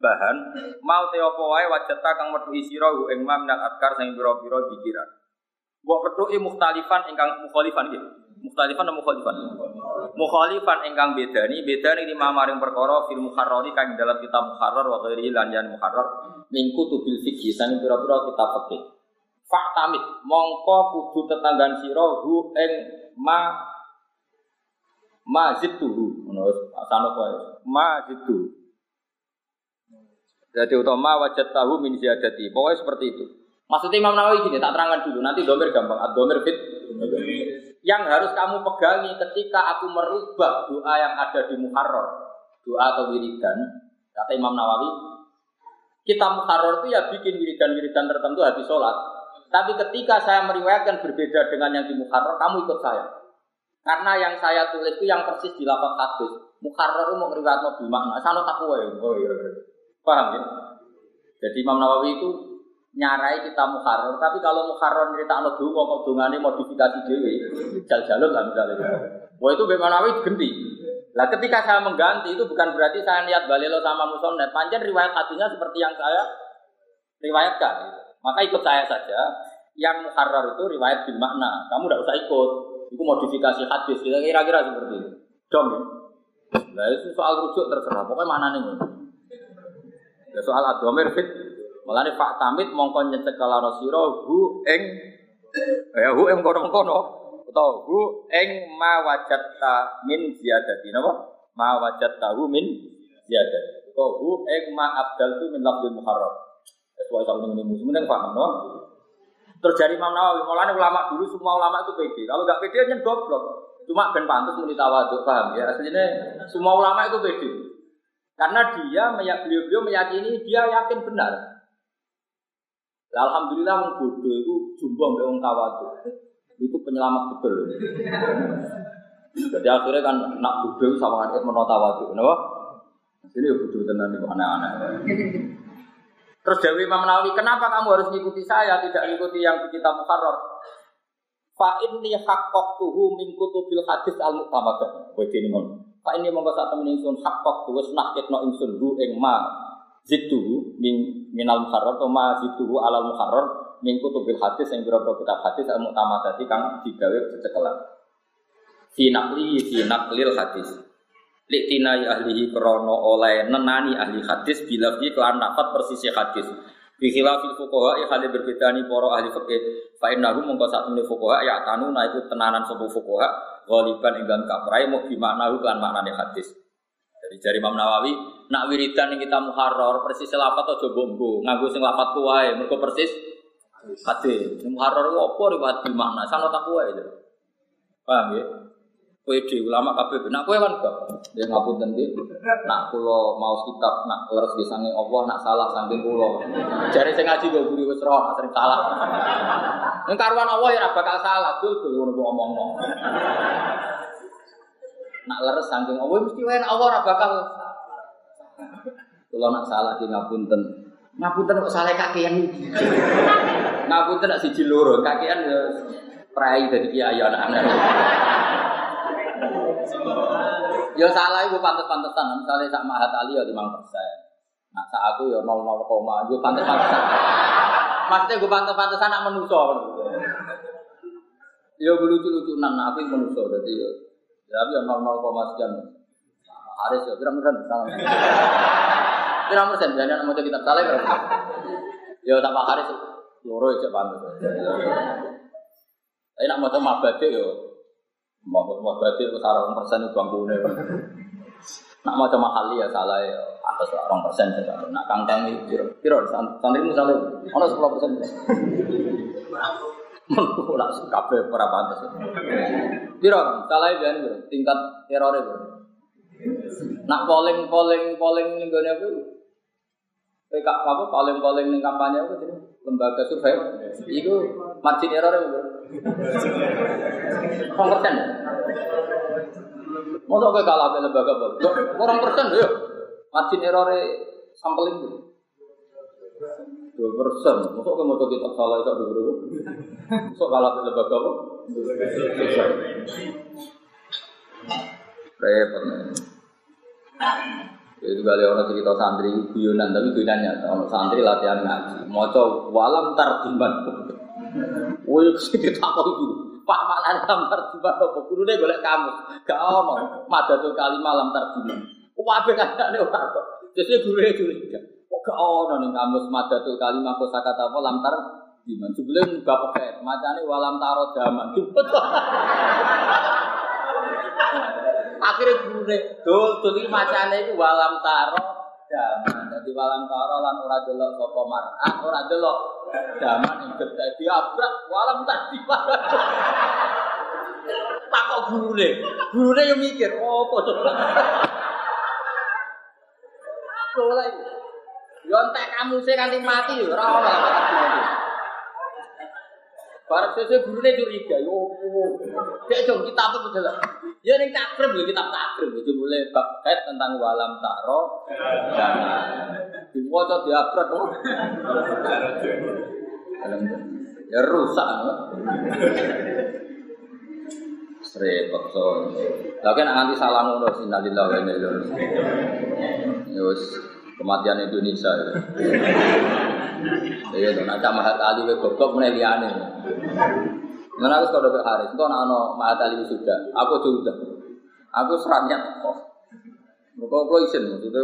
bahan mau te apa wae wajata kang metu sira hu ing mam nang adkar sing pira-pira dikiran. Mbok petuki mukhtalifan ingkang mukhalifan nggih. Mukhtalifan atau mukhalifan? Mukhalifan ingkang bedani, bedani lima maring perkara fil mukharrari kang dalam kitab mukharrar wa ghairi lan yan mukharrar min kutubil fikih sang pira-pira kitab fikih. Faktamit mongko kudu tetanggan sira hu ing ma ma zittuhu ngono asano kowe ma zittuhu jadi utama wajat tahu min ziyadati. Pokoknya seperti itu. Maksudnya Imam Nawawi gini, tak terangkan dulu. Nanti domer gampang. Ad-domer fit. Yang harus kamu pegangi ketika aku merubah doa yang ada di Muharrar. Doa atau wiridan. Kata Imam Nawawi. Kita Muharrar itu ya bikin wiridan-wiridan tertentu habis sholat. Tapi ketika saya meriwayatkan berbeda dengan yang di Muharrar, kamu ikut saya. Karena yang saya tulis itu yang persis di lapak hadis. Muharrar itu mau ngeriwayat mobil makna. Sana takwa ya. Oh iya. iya. Paham ya? Jadi Imam Nawawi itu nyarai kita mukharrar, tapi kalau mukharrar cerita anu donga kok dongane modifikasi dhewe, jal-jalur lah misalnya. Wah itu Imam Nawawi ganti. Lah ketika saya mengganti itu bukan berarti saya niat balelo sama musonnet. Panjang riwayat hatinya seperti yang saya riwayatkan. Maka ikut saya saja. Yang mukharrar itu riwayat bil makna. Kamu tidak usah ikut. Itu modifikasi hadis. Kira-kira seperti itu. Dong. Nah itu soal rujuk terserah. Pokoknya mana nih? Ya soal adomir fit. Malah Pak Tamit mongko nyecek kalano siro hu eng ya hu eng kono-kono atau hu eng ma wajatta min ziyadati napa? Ma wajatta hu min ziyadati. Atau hu eng ma abdal tu min lafzul muharram. Sesuai tahun ini musim ini paham no? Terjadi Imam Nawawi, mulanya ulama dulu semua ulama itu pede. Kalau nggak pede aja goblok. Cuma ben pantas muni tawaduk, paham ya? Aslinya semua ulama itu pede. Karena dia beliau-beliau meyakini dia yakin benar. Alhamdulillah wong itu jumbo mbek wong. Itu penyelamat betul. Jadi akhirnya kan nak bodoh sama mau tawadu, kenapa? Ini ya bodoh tenan itu aneh-aneh. Terus Dewi Imam Nawawi, kenapa kamu harus mengikuti saya, tidak mengikuti yang di kitab Muharrar? Fa inni haqqaqtuhu min kutubil hadis al-mu'tamadah. Kowe dene Pak ini mongko sak temen ingsun kok wis nakitno ingsun hu ing ma zitu min minal muharrar to ma zitu alal muharrar min kutubil hadis yang berapa kitab hadis al tadi kang digawe cecekelan. Fi naqli fi naqlil hadis. Liktina ahlihi krono oleh nenani ahli hadis bila fi kelan dapat persisi hadis. Bi khilafil fuqaha ya hale berbeda ni para ahli fikih. Fa innahu mongko sak temene fuqaha ya tanu na iku tenanan sapa fuqaha ghaliban ing dalam kaprai mau gimana lan maknane hadis. Jadi jari Imam Nawawi, nak wiridan yang kita muharrar persis lafat atau bombo, nganggo sing lafat kuwae, mergo persis hadis. Muharrar ku apa riwayat makna, sana tak kuwae. Paham ya? Kowe di ulama kabeh nak kowe kan gak. Ya ngapunten nggih. Nak kula mau kitab nak leres di sange Allah nak salah saking kula. Jare sing ngaji kok guru wis roh sering salah. Ning karuan Allah ya bakal salah dul dul ngono ngomong. Nak leres saking Allah mesti wae Allah ora bakal Kula nak salah di ngapunten. Ngapunten kok salah kakean. Ngapunten nak siji loro, kakean ya prai dari kiai anak-anak. Ya salah ibu pantas-pantesan. Misalnya sak mahat ali ya lima persen. Nah sak aku ya nol nol koma. Gue pantas-pantesan. Maksudnya gue pantas-pantesan nak menuso. Ya gue lucu-lucunan. Nah, aku menuso. Jadi ya. Tapi ya nol nol koma sekian. Haris ya kira-kira misalnya. Kira persen jadi anak mau kitab salah berapa? Ya tak hari loro aja pantes. Tapi nak mau mabade yo mau mabade itu sarang persen itu bangkune. Nak mau mahali ya salah ya atas orang persen saja. Nak kangkang itu kira kira santri misalnya ono sepuluh persen. Menurut nak kafe para pantas. Kira salah ya tingkat terornya Nak polling polling polling ning gone apa? PK apa polling polling ning kampanye jadi lembaga survei itu margin error itu kurang persen Masa kowe kalah be lembaga apa? Kurang persen yo. Margin error sampling itu. Dua persen, masa kowe mau kita salah itu dulu. Masa kalah be lembaga apa? Repot. Itu kali orang cerita santri guyonan, tapi guyonannya orang santri latihan ngaji. Mau coba walam tartiban. Kita tahu itu. Pak mana dalam tartiban apa? Guru deh golek kamu. Gak ono. Madatul kali malam tartiban. Wabe kan ada orang kok. Jadi guru dia curiga. Kok gak ono nih kamus madatul kalimah kosakata apa lamtar Gimana? Sebelum bapak kayak macamnya walam taro zaman. Akhirnya guru dul dul iki macane iku walam taro daman. Dadi walam taro lan ora delok sapa mar'ah, ora delok daman ing dadi abrak walam tadi. Takok gurune. Gurune yo mikir, opo to? Mulai. Yo entek kamu sing kanthi mati yo ora ono. Barang sesuai gurunya curiga, yo, dia dong kita apa betul? Ya ning takrib ya kitab takrib itu boleh bab tentang walam taro dan diwaca diabrak kok. Ya rusak. Repot so. Lagi nak nganti salah ngono sinalillah wa inna ilaihi Yus kematian Indonesia. Iya, nak cama hat ali we goblok meneh liyane. Mana aku kalau ke Haris, kau nano mahat ali sudah, aku sudah, aku serangnya kok. Mereka kau isin, maksudnya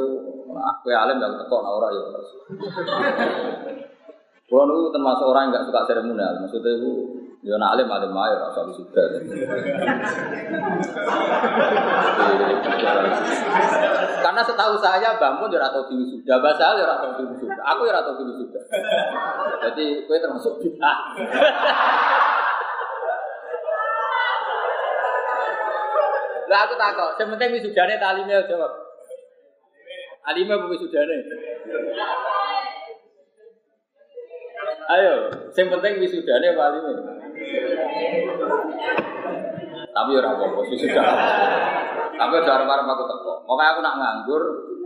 aku alim gak teko orang ya. Kalau nu termasuk orang yang gak suka seremonial, maksudnya itu Ya nak alim alim ayo rasa sudah. Karena setahu saya bangun ya atau tinggi sudah, bahasa ya atau tinggi sudah. Aku ya atau tinggi sudah. Jadi kue termasuk kita. Lah aku takut, yang penting wisudane tak alimnya jawab. Alimnya apa wisudane? Ayo, yang penting wisudane apa alimnya? Tapi ora apa-apa, sudah. Tapi udah arep-arep aku teko. Makanya aku nak nganggur,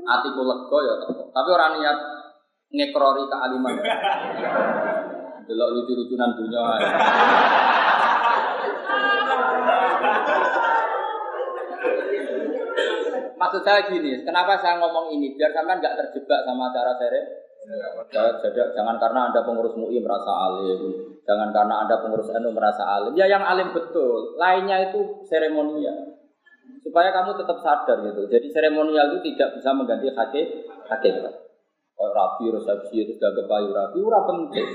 atiku lega ya teko. Tapi orang niat ngekrori kealiman. Delok lucu-lucunan dunia. Maksud saya gini, kenapa saya ngomong ini? Biar sampean nggak terjebak sama cara sere. Jangan karena anda pengurus MUI merasa alim, jangan karena anda pengurus NU merasa alim. Ya yang alim betul, lainnya itu seremonial. Supaya kamu tetap sadar gitu. Jadi seremonial itu tidak bisa mengganti hakikat. Oh, rapi, resepsi, itu gak kepayu rapi, ura penting.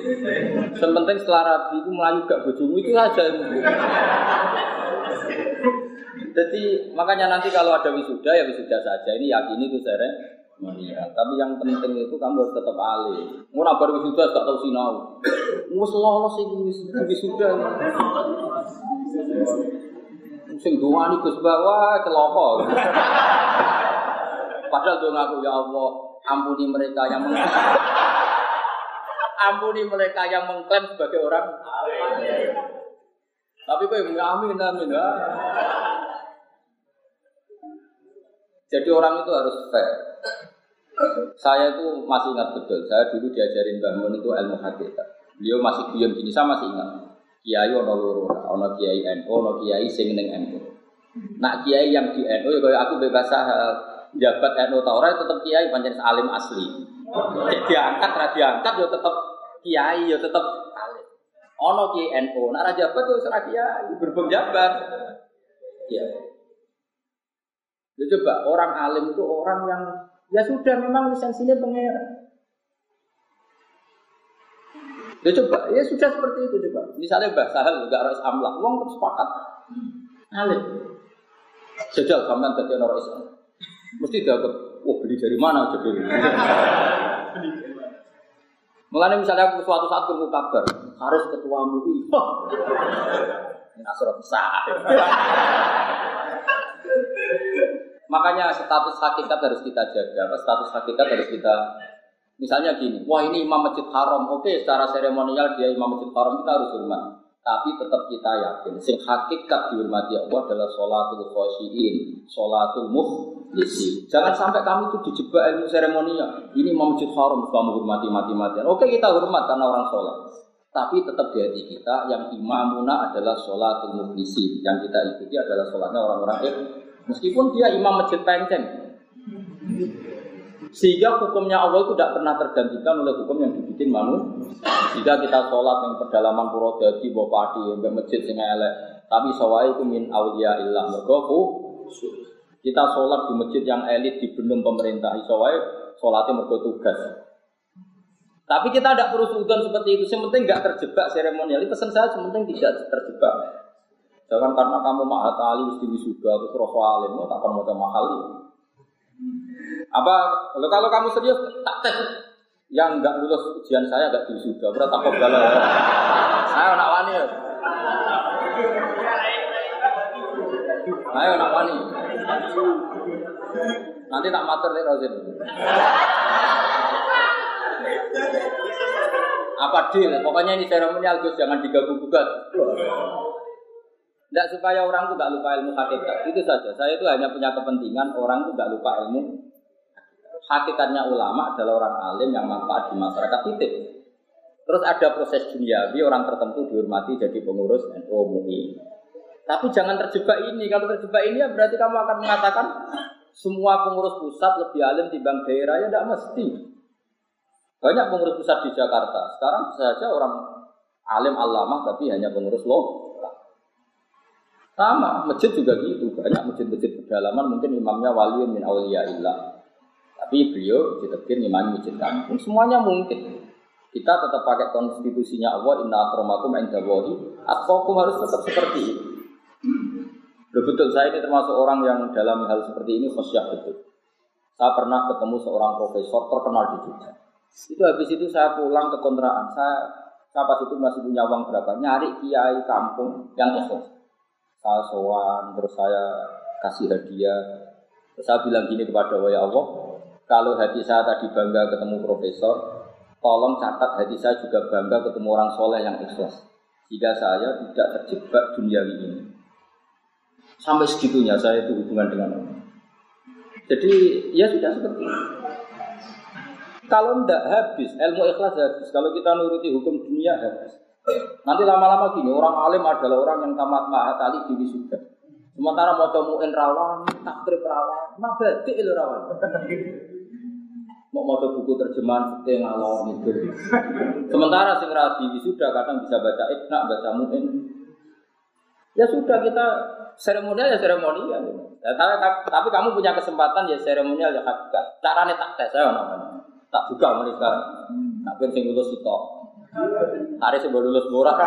Yang penting setelah rapi itu melayu gak bojomu itu yang Jadi makanya nanti kalau ada wisuda ya wisuda saja. Ini yakini itu seremonial. Tapi yang penting itu kamu harus tetap alih. Mau nabar wisuda gak tahu sinau. Mus lolos ini wisuda. Sing dongani Gus Bawa celoko. Padahal dong aku ya Allah, ampuni mereka yang meng ampuni mereka yang mengklaim sebagai orang tapi kok yang amin amin. Jadi orang itu harus fair. Saya itu masih ingat betul. Saya dulu diajarin bangun itu ilmu hakikat. Beliau masih guyon gini, saya masih ingat. Kiai ono loro, ono kiai NU, ono kiai sing ning NU. Nak kiai yang di NU ya aku bebas jabat NU ta ora tetep kiai pancen alim asli. Diangkat ra diangkat ya tetep kiai ya tetep alim. Ono kiai NU, nak ra jabat tuh ora kiai, berbem jabat. Ya. Ya coba orang alim itu orang yang Ya sudah memang lisensinya pengeran. Ya coba, ya sudah seperti itu coba. Misalnya Mbah Sahal juga harus amlak, uang terus sepakat. Alim. Zaman tadi orang Islam. Mesti dianggap, wah beli dari mana jadi. Mengenai misalnya aku suatu saat ketemu kabar, harus ketua MUI. Ini asal besar. Makanya status hakikat harus kita jaga. Status hakikat harus kita Misalnya gini, wah ini imam masjid haram, oke secara seremonial dia imam masjid haram kita harus hormat. Tapi tetap kita yakin, sing hakikat dihormati Allah adalah sholatul khosyiin, sholatul muhlisi. Jangan sampai kamu itu dijebak ilmu seremonial. Ini imam masjid haram, kamu hormati mati-matian. Oke kita hormat karena orang sholat. Tapi tetap di hati kita yang imamuna adalah sholatul muhlisi. Yang kita ikuti adalah sholatnya orang-orang Meskipun dia imam masjid penceng. Sehingga hukumnya Allah itu tidak pernah tergantikan oleh hukum yang dibikin manusia. Jika kita sholat yang pedalaman pura dadi bawa padi yang masjid sing elek, tapi sawai itu min aulia illah mergoku. Kita sholat di masjid yang elit di belum pemerintah, sawai sholatnya mergo tugas. Tapi kita tidak perlu sudon seperti itu. Yang penting nggak terjebak seremonial. Pesan saya yang penting tidak terjebak. Jangan karena kamu mahat ali mesti wisuda terus rasul alim, tak pernah mau mahal. Apa kalau, kamu serius tak tes yang nggak lulus ujian saya nggak wisuda, berarti tak galau ya. Ayo nak wani ya. Ayo nak wani. Nanti tak mater nih Rozin. Apa deal? Pokoknya ini seremonial Gus jangan diganggu gugat. Tidak supaya orang itu tidak lupa ilmu hakikat. Itu saja. Saya itu hanya punya kepentingan orang itu tidak lupa ilmu. Hakikatnya ulama adalah orang alim yang manfaat di masyarakat titik. Terus ada proses duniawi orang tertentu dihormati jadi pengurus NU MUI. Tapi jangan terjebak ini. Kalau terjebak ini ya berarti kamu akan mengatakan semua pengurus pusat lebih alim dibanding daerah ya tidak mesti. Banyak pengurus pusat di Jakarta. Sekarang saja orang alim alamah tapi hanya pengurus loh. Sama, masjid juga gitu. Banyak masjid-masjid pedalaman mungkin imamnya wali min illah. Tapi beliau ditekir imam masjid kampung. Semuanya mungkin. Kita tetap pakai konstitusinya Allah, inna akromakum indawahi. Atqakum harus tetap seperti itu. Loh, betul, saya ini termasuk orang yang dalam hal seperti ini khosyah betul. Saya pernah ketemu seorang profesor terkenal di Jogja. Itu habis itu saya pulang ke kontrakan. Saya, saya pas itu masih punya uang berapa? Nyari kiai kampung yang ikhlas saya sowan, terus saya kasih hadiah. Terus saya bilang gini kepada ya Allah, kalau hati saya tadi bangga ketemu profesor, tolong catat hati saya juga bangga ketemu orang soleh yang ikhlas. Jika saya tidak terjebak dunia ini. Sampai segitunya saya itu hubungan dengan Allah. Jadi ya sudah seperti itu. Kalau tidak habis, ilmu ikhlas habis. Kalau kita nuruti hukum dunia habis. Nanti lama-lama gini, orang alim adalah orang yang tamat mahat ali di. Sementara mau temuin rawan, takrib rawan, mabadi itu rawan. Mau mau buku terjemahan seperti ngalor itu. Sementara sing rabi wisuda kadang bisa baca ikna, baca mu'in. Ya sudah kita seremonial ya seremonial. Ya, tapi, tapi kamu punya kesempatan ya seremonial ya hakikat. Caranya tak tes saya namanya. Tak buka mulai sekarang. Tapi sing itu Hari sebelum lulus murah.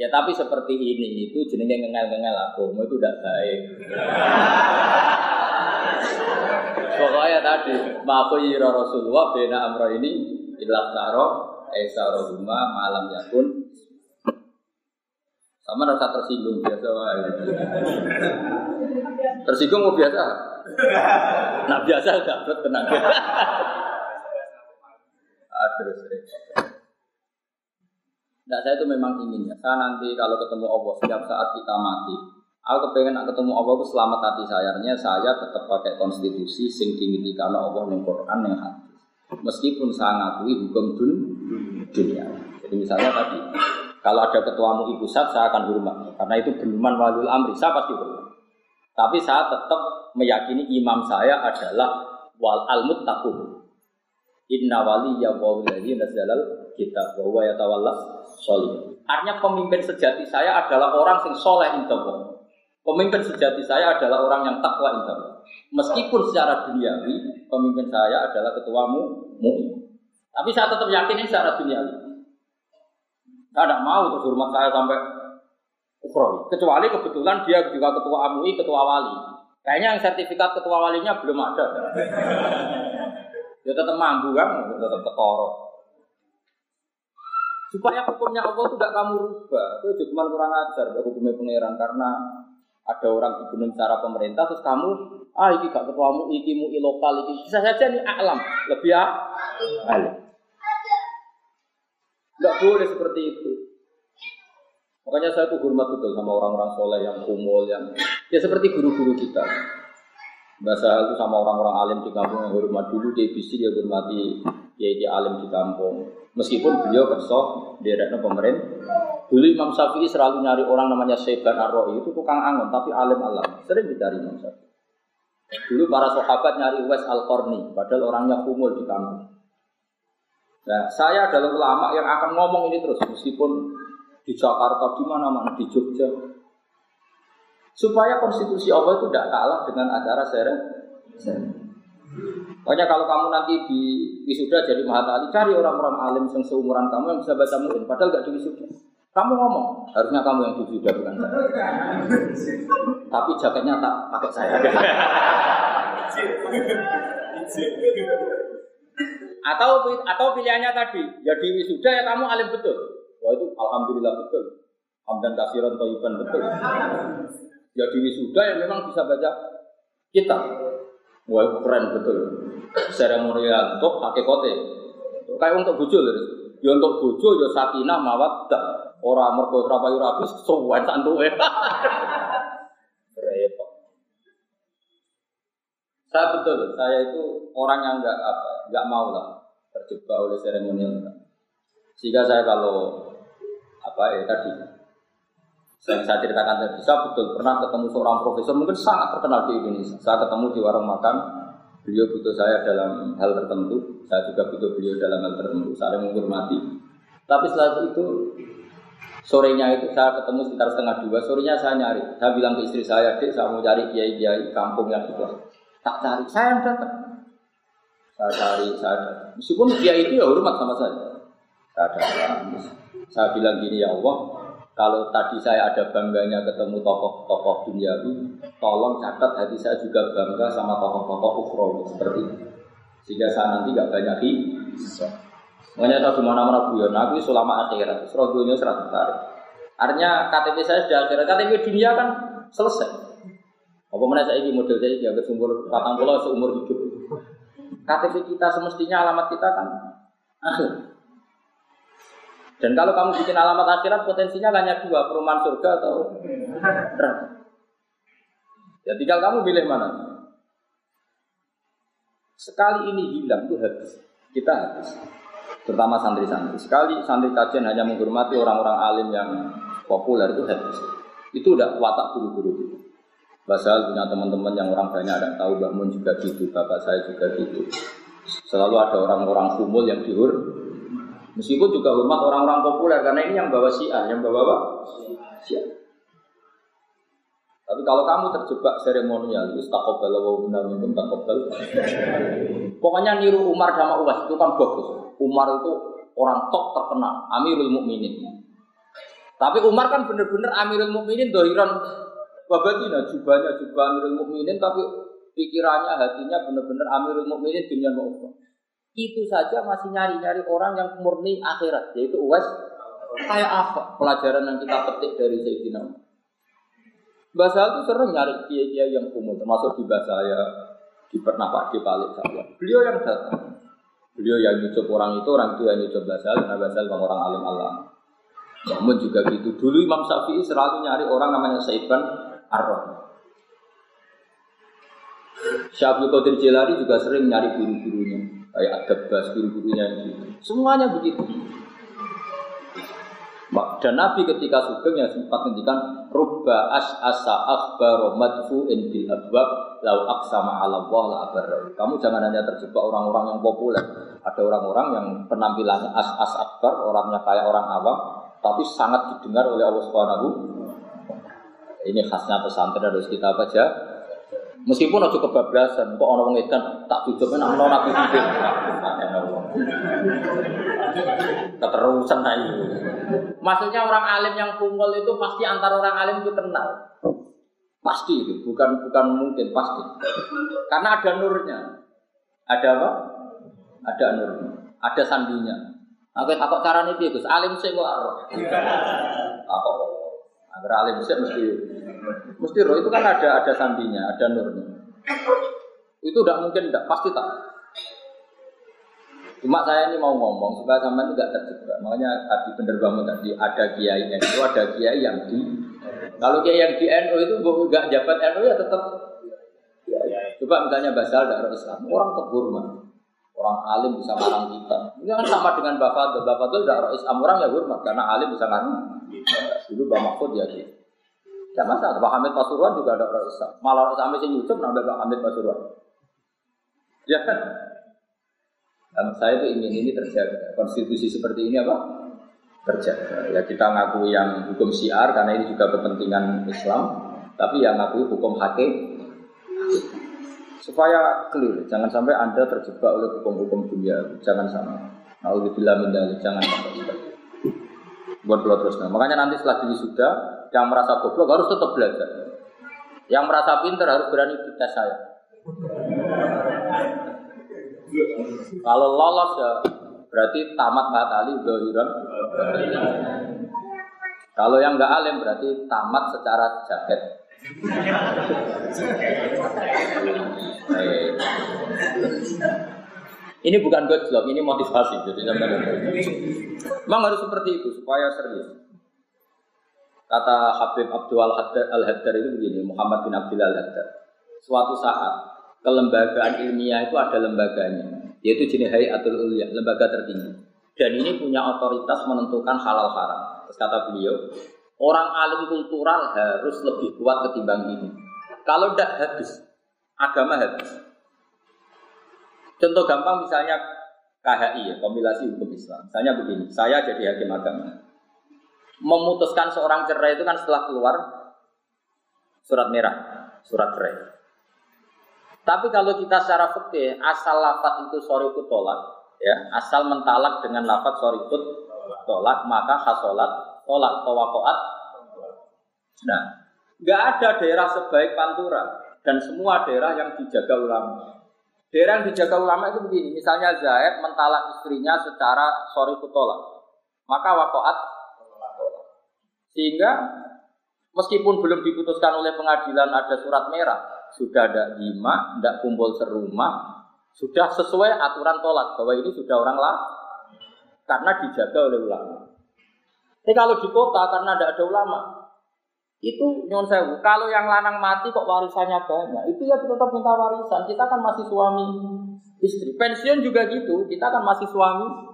ya tapi seperti ini itu jenenge ngengel-ngengel agama itu tidak baik. Pokoknya tadi ya Rasulullah bena amro ini ilah taro esa rohuma malam yakun sama rasa tersinggung biasa Tersinggung mau biasa? Nah biasa berat tenang. terus Nah saya itu memang ingin ya. Saya nanti kalau ketemu Allah setiap saat kita mati, aku kepengen nak ketemu Allah itu selamat hati saya. Artinya saya tetap pakai konstitusi sing dimiliki karena Allah yang Quran yang hati. Meskipun saya ngakui hukum dun dunia. Jadi misalnya tadi, kalau ada ketuamu ibu pusat saya akan hormat karena itu beruman walul amri, saya pasti hormat. Tapi saya tetap meyakini imam saya adalah wal al muttaqun. Inna ya wa alladzi nazzalal kitab wa huwa yatawalla sholih. Artinya pemimpin sejati saya adalah orang sing soleh indah Pemimpin sejati saya adalah orang yang takwa indah. Meskipun secara duniawi pemimpin saya adalah ketuamu mu. Tapi saya tetap yakin ini secara duniawi. Saya tidak mau terus hormat saya sampai ukrowi. Kecuali kebetulan dia juga ketua MUI, ketua wali. Kayaknya yang sertifikat ketua walinya belum ada. Dia tetap mampu kan, tetap ketoro. Supaya hukumnya Allah itu tidak kamu rubah. Itu cuma kurang ajar hukumnya pangeran karena ada orang dibunuh secara pemerintah terus kamu ah ini gak ketuamu iki mu lokal iki bisa saja nih alam lebih alim nggak boleh seperti itu makanya saya tuh hormat betul sama orang-orang soleh yang kumul yang ya seperti guru-guru kita bahasa itu sama orang-orang alim di kampung yang hormat dulu dia bisa dia hormati dia alim di kampung meskipun beliau kerso di pemerintah Dulu Imam Syafi'i selalu nyari orang namanya Syaiban ar itu tukang angon tapi alim alam. Sering dicari Imam Syafi'i. Dulu para sahabat nyari Uwais Al-Qarni, padahal orangnya kumul di kampung. Nah, saya adalah ulama yang akan ngomong ini terus meskipun di Jakarta, di mana-mana, di Jogja. Supaya konstitusi Allah itu tidak kalah dengan acara seret. Pokoknya kalau kamu nanti di wisuda jadi Mahatali, cari orang-orang alim yang seumuran kamu yang bisa baca murid, padahal gak di wisuda. Kamu ngomong, harusnya kamu yang sudah bukan saya. Tapi jaketnya tak pakai saya. atau atau pilihannya tadi, ya di wisuda ya kamu alim betul. Wah itu alhamdulillah betul. Hamdan kasiran toiban betul. Ya di wisuda ya memang bisa baca kitab. Wah keren betul. Seremonial untuk hakikote. Kayak untuk bujul. Ya untuk bojo ya sakinah mawaddah. Orang mergo ora payu rapi suwen santuke. Repot. Saya betul, saya itu orang yang nggak apa, nggak mau lah terjebak oleh seremonial. Sehingga saya kalau apa ya tadi saya, saya ceritakan tadi, saya betul pernah ketemu seorang profesor mungkin sangat terkenal di Indonesia. Saya ketemu di warung makan, beliau butuh saya dalam hal tertentu, saya juga butuh beliau dalam hal tertentu, saling menghormati. Tapi setelah itu Sorenya itu saya ketemu sekitar setengah dua, sorenya saya nyari. Saya bilang ke istri saya, dek saya mau cari kiai-kiai kampung yang itu. Tak cari, saya yang datang. Saya cari, saya datang. Meskipun kiai itu ya hormat sama saya. Saya bilang gini ya Allah, kalau tadi saya ada bangganya ketemu tokoh-tokoh duniawi, tolong catat hati saya juga bangga sama tokoh-tokoh ukhrawi seperti itu. Sehingga saya nanti gak banyak di Makanya saya di mana-mana guyon, aku selama akhirat, dunia serah tertarik. Artinya KTP saya sudah akhirat, KTP dunia kan selesai. Apa mana saya ini model saya ini sumber patang pulau seumur hidup. KTP kita semestinya alamat kita kan akhir. Dan kalau kamu bikin alamat akhirat potensinya hanya dua, perumahan surga atau neraka. Ya tinggal kamu pilih mana. Sekali ini hilang tuh habis. Kita habis terutama santri-santri. Sekali santri kajian hanya menghormati orang-orang alim yang populer itu habis. Itu udah watak guru-guru itu. Basal punya teman-teman yang orang banyak ada tahu, Mbak Mun juga gitu, bapak saya juga gitu. Selalu ada orang-orang kumul yang dihur. Meskipun juga hormat orang-orang populer karena ini yang bawa syiah, yang bawa apa? Syiah. Tapi kalau kamu terjebak seremonial, istakobal wa benar minkum takobal. Pokoknya niru Umar sama Uwais itu kan bagus. Umar itu orang top terkenal, Amirul Mukminin. Tapi Umar kan benar-benar Amirul Mukminin dohiran wabatina, jubahnya jubah Amirul Mukminin, tapi pikirannya, hatinya benar-benar Amirul Mukminin dunia maupun. Itu saja masih nyari-nyari orang yang murni akhirat, yaitu Uwais. Kayak apa pelajaran yang kita petik dari Sayyidina? Bahasa itu sering nyari kiai-kiai yang umum, termasuk di bahasa saya, di pernah Pak Balik saya. Beliau yang datang. Beliau yang nyucup orang itu, orang itu yang nyucup Basal, karena Basal bang orang alim alam. Namun juga gitu. Dulu Imam Syafi'i selalu nyari orang namanya Saiban Ar-Rahman. Qadir Jilani juga sering nyari guru-gurunya. Kayak Adabas, guru-gurunya gitu. Semuanya begitu. Dan Nabi ketika sugeng yang sempat ngendikan rubba as asa akhbar madfu'in bil abwab lau aksama ala Allah la Kamu jangan hanya terjebak orang-orang yang populer. Ada orang-orang yang penampilannya as as akbar, orangnya kayak orang awam, tapi sangat didengar oleh Allah Subhanahu Ini khasnya pesantren harus kita baca. Meskipun aja kebablasan, kok orang ngedan tak tujuh nak menawa nabi hidup. Keterusan aja. Maksudnya orang alim yang kumpul itu pasti antara orang alim itu kenal. Pasti itu, bukan bukan mungkin pasti. Karena ada nurnya. Ada apa? Ada nurnya. Ada sandinya. Aku takut cara ini Gus. Alim sih kok Takut. Agar alim sih mesti mesti roh itu kan ada ada sandinya, ada nurnya. Itu tidak mungkin, tidak pasti tak. Cuma saya ini mau ngomong supaya sampai itu tidak terjebak. Makanya tadi bener banget tadi ada kiai itu ada kiai yang di kalau kiai yang di NU itu nggak jabat NU ya tetap. Coba misalnya Basal dari Islam, orang tegur mah. Orang alim bisa ngarang kita. Ini kan sama dengan Bapak Bapak itu tidak Islam orang ya hormat karena alim bisa ngarang. Dulu Bapak Mahfud ya gitu. Ya masa Pak Hamid Pasuruan juga ada orang Islam. Malah orang Islam yang YouTube nambah Pak Hamid Pasuruan. Ya kan? Dan saya itu ingin ini terjaga. Konstitusi seperti ini apa? Terjaga. Ya kita ngakui yang hukum syiar karena ini juga kepentingan Islam. Tapi yang ngakui hukum hakim supaya clear. Jangan sampai anda terjebak oleh hukum-hukum dunia. Jangan sampai. Alhamdulillah mindali. Jangan sampai. Buat terus. Nah, makanya nanti setelah ini sudah, yang merasa goblok harus tetap belajar. Yang merasa pintar harus berani dites saya. Kalau lolos ya berarti tamat matali dohiran. Kalau yang nggak alim berarti tamat secara jaket. Eh. Ini bukan gojlok, ini motivasi. Jadi memang harus seperti itu supaya serius. Kata Habib Abdul Al-Haddar itu begini, Muhammad bin Abdul Al-Haddar. Suatu saat kelembagaan ilmiah itu ada lembaganya, yaitu jenis Hayatul Ulya, lembaga tertinggi. Dan ini punya otoritas menentukan halal haram. Terus kata beliau, orang alim kultural harus lebih kuat ketimbang ini. Kalau tidak habis, agama habis. Contoh gampang misalnya KHI ya, kompilasi hukum Islam. Misalnya begini, saya jadi hakim agama. Memutuskan seorang cerai itu kan setelah keluar surat merah, surat cerai. Tapi kalau kita secara fikih asal lafat itu sorikut tolak, ya asal mentalak dengan lafat sorikut tolak maka hasolat tolak tawakoat. Nah, nggak ada daerah sebaik Pantura dan semua daerah yang dijaga ulama. Daerah yang dijaga ulama itu begini, misalnya Zaid mentalak istrinya secara sorikut tolak, maka wakoat sehingga meskipun belum diputuskan oleh pengadilan ada surat merah, sudah ada lima, tidak kumpul serumah, sudah sesuai aturan tolak bahwa ini sudah orang lah karena dijaga oleh ulama. Tapi kalau di kota karena tidak ada ulama, itu nyon sewu. Kalau yang lanang mati kok warisannya banyak, itu ya tetap minta warisan. Kita kan masih suami istri. Pensiun juga gitu, kita kan masih suami.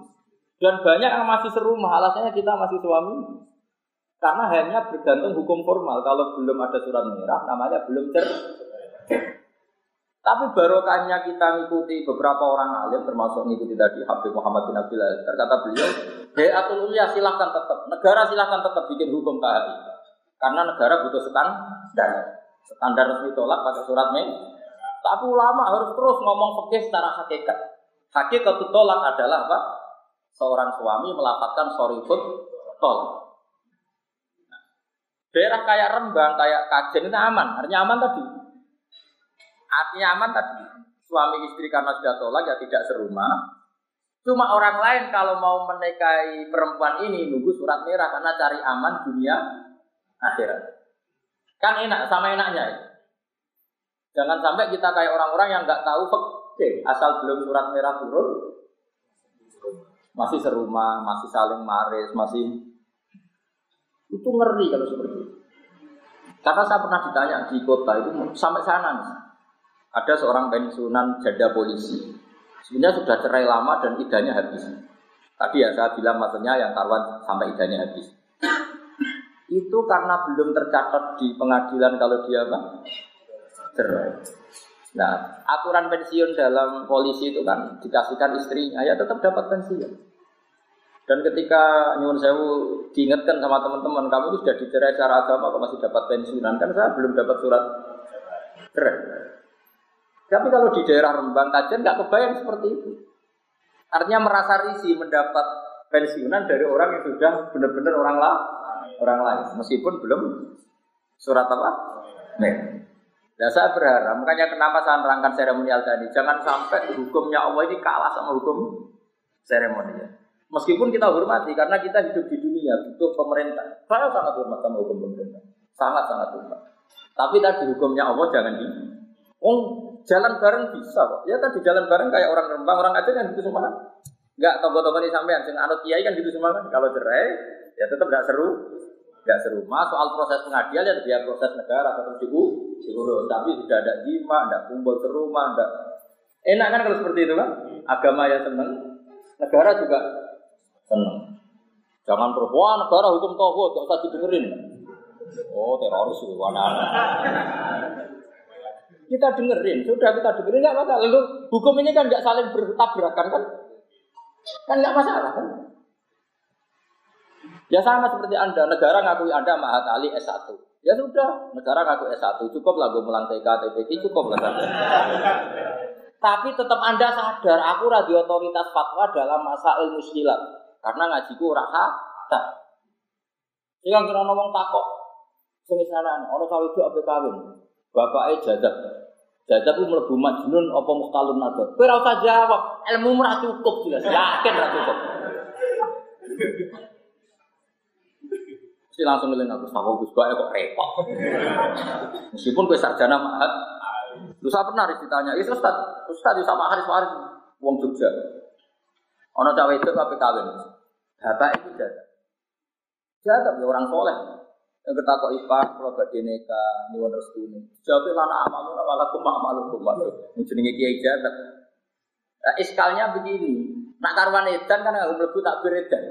Dan banyak yang masih serumah, alasannya kita masih suami. Karena hanya bergantung hukum formal. Kalau belum ada surat merah, namanya belum cer tapi barokahnya kita mengikuti beberapa orang alim, termasuk mengikuti tadi Habib Muhammad bin Abdullah. Terkata beliau, Hayatul Ulia silahkan tetap, negara silahkan tetap bikin hukum KHI. Karena negara butuh standar. Standar resmi tolak pakai surat main. Tapi ulama harus terus ngomong fikih secara hakikat. Hakikat tolak adalah apa? Seorang suami sorry food tolak. Daerah kayak Rembang, kayak Kajen itu aman, artinya aman tadi. Artinya aman tadi. Suami istri karena sudah tolak ya tidak serumah. Cuma orang lain kalau mau menikahi perempuan ini nunggu surat merah karena cari aman dunia akhirat. Kan enak sama enaknya ya. Jangan sampai kita kayak orang-orang yang nggak tahu fakir asal belum surat merah turun masih serumah, masih saling maris, masih itu ngeri kalau seperti itu. Karena saya pernah ditanya di kota itu sampai sana. Ada seorang pensiunan janda polisi. Sebenarnya sudah cerai lama dan idahnya habis. Tadi ya saya bilang maksudnya yang karuan sampai idahnya habis. Itu karena belum tercatat di pengadilan kalau dia apa? Cerai. Nah, aturan pensiun dalam polisi itu kan dikasihkan istrinya, ya tetap dapat pensiun. Dan ketika nyuwun sewu diingatkan sama teman-teman, kamu itu sudah dicerai secara agama, kok masih dapat pensiunan? Kan saya belum dapat surat cerai. Tapi kalau di daerah Rembang Kajen nggak kebayang seperti itu. Artinya merasa risih mendapat pensiunan dari orang yang sudah benar-benar orang lah, orang lain, meskipun belum surat apa? Nih. Nah, saya berharap, makanya kenapa saya nerangkan seremonial tadi, jangan sampai hukumnya Allah ini kalah sama hukum seremonial. Meskipun kita hormati, karena kita hidup di dunia, butuh pemerintah. Saya sangat hormat sama hukum pemerintah. Sangat-sangat hormat. Tapi tadi hukumnya Allah jangan di... Oh, jalan bareng bisa kok. Ya tadi jalan bareng kayak orang Rembang, orang Aceh kan gitu semua. Enggak tokoh-tokoh ini sampean, sing anut kiai kan gitu semua kan. Kalau cerai, ya tetap tidak seru. Tidak seru. Mas soal proses pengadilan ya biar proses negara tetap diurus. Tapi tidak ada jima, tidak kumpul serumah, tidak Enak kan kalau seperti itu kan? Agama ya seneng, negara juga seneng. Jangan perempuan negara hukum tauhid, gak usah didengerin. Oh teroris itu Kita dengerin, sudah kita dengerin nggak masalah. Lalu hukum ini kan nggak saling bertabrakan kan? Kan nggak masalah kan? Ya sama seperti Anda, negara ngakui Anda Mahat Ali S1. Ya sudah, negara ngaku S1, cukup lah gue melang TK, cukup lah Tapi tetap Anda sadar, aku radio otoritas fatwa dalam masa ilmu silat. Karena ngajiku ora kata. Sing kira ngomong takok. Sing sana ana cawe itu ape kawin. Bapake jadab. Jadab ku mlebu majnun apa muhtalun nador. Kowe ora usah jawab, ilmu ora cukup jelas. Yakin ora cukup. Si langsung ngeling aku, sama Gus Bae kok repot. Meskipun gue sarjana mahat, lu pernah ditanya, itu Ustaz, Ustaz sama Haris Haris, uang Jogja. Ono cawe itu tapi kawin. Bapak itu jaga. Jaga ya orang soleh. Yang kita kok ipa, kalau badhe neka, nyuwun restu ini. Jawabnya lana amamu, walakum amalukum. Jenenge kiai jaga. Nah, iskalnya begini. Nak karwan edan kan nggak mlebu takbir edan.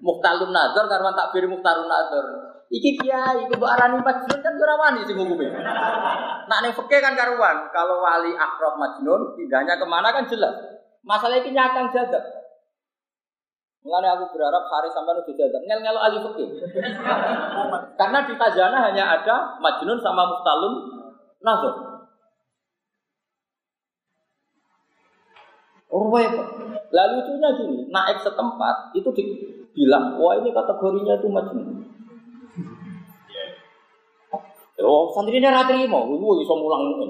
Muhtalun nazar karwan takbir muhtalun nazar. Iki kiai, mbok arani majnun kan ora wani sing. Nak ning fikih kan karuan, kalau wali akrab majnun pindahnya ke mana kan jelas. Masalah ini nyakang jaga. Mulanya aku berharap hari sampai nuju jagat. Ngel ngel fikih. Karena di Kazana hanya ada Majnun sama Muftalun Nazar. Apa? Lalu itunya gini, naik setempat itu dibilang, wah ini kategorinya itu Majnun. Oh, santri ini ratri mau, ibu bisa mulang ini.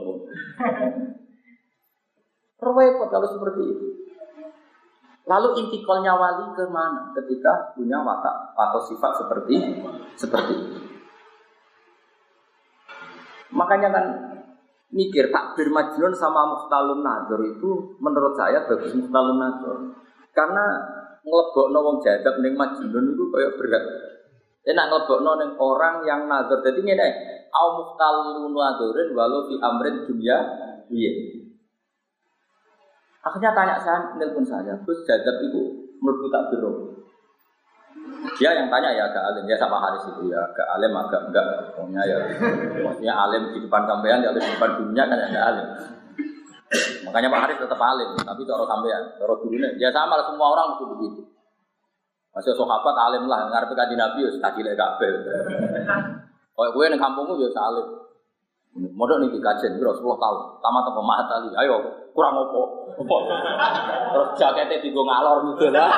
Repot kalau seperti itu. Lalu intikolnya wali ke mana ketika punya watak atau sifat seperti seperti itu. Makanya kan mikir takbir majnun sama muhtalun nazar itu menurut saya bagus muhtalun nazar. Karena ngelebok wong jadab ning majnun itu kayak berat. Enak ngelebok ning orang yang nazar. Jadi ngene, au muhtalun nazarin walau fi amrin dunia iya. Akhirnya tanya saya, nelpon saya, terus jadab itu melebu tak biru. Dia yang tanya ya agak alim, ya sama Haris itu ya agak alim agak enggak pokoknya ya maksudnya alim di depan sampean ya di depan dunia kan agak alim. Makanya Pak Haris tetap alim, tapi cara sampean, cara gurunya ya sama lah semua orang mesti begitu. Masih sahabat alim lah, ngarepe kaji Nabi ya kaji lek kabeh. Kayak gue ning kampungku ya salim. Modok nih dikajen, bro, 10 tahun. Tamat apa tali, ayo kurang opo. Opo. Terus jaketnya digo ngalor gitu lah.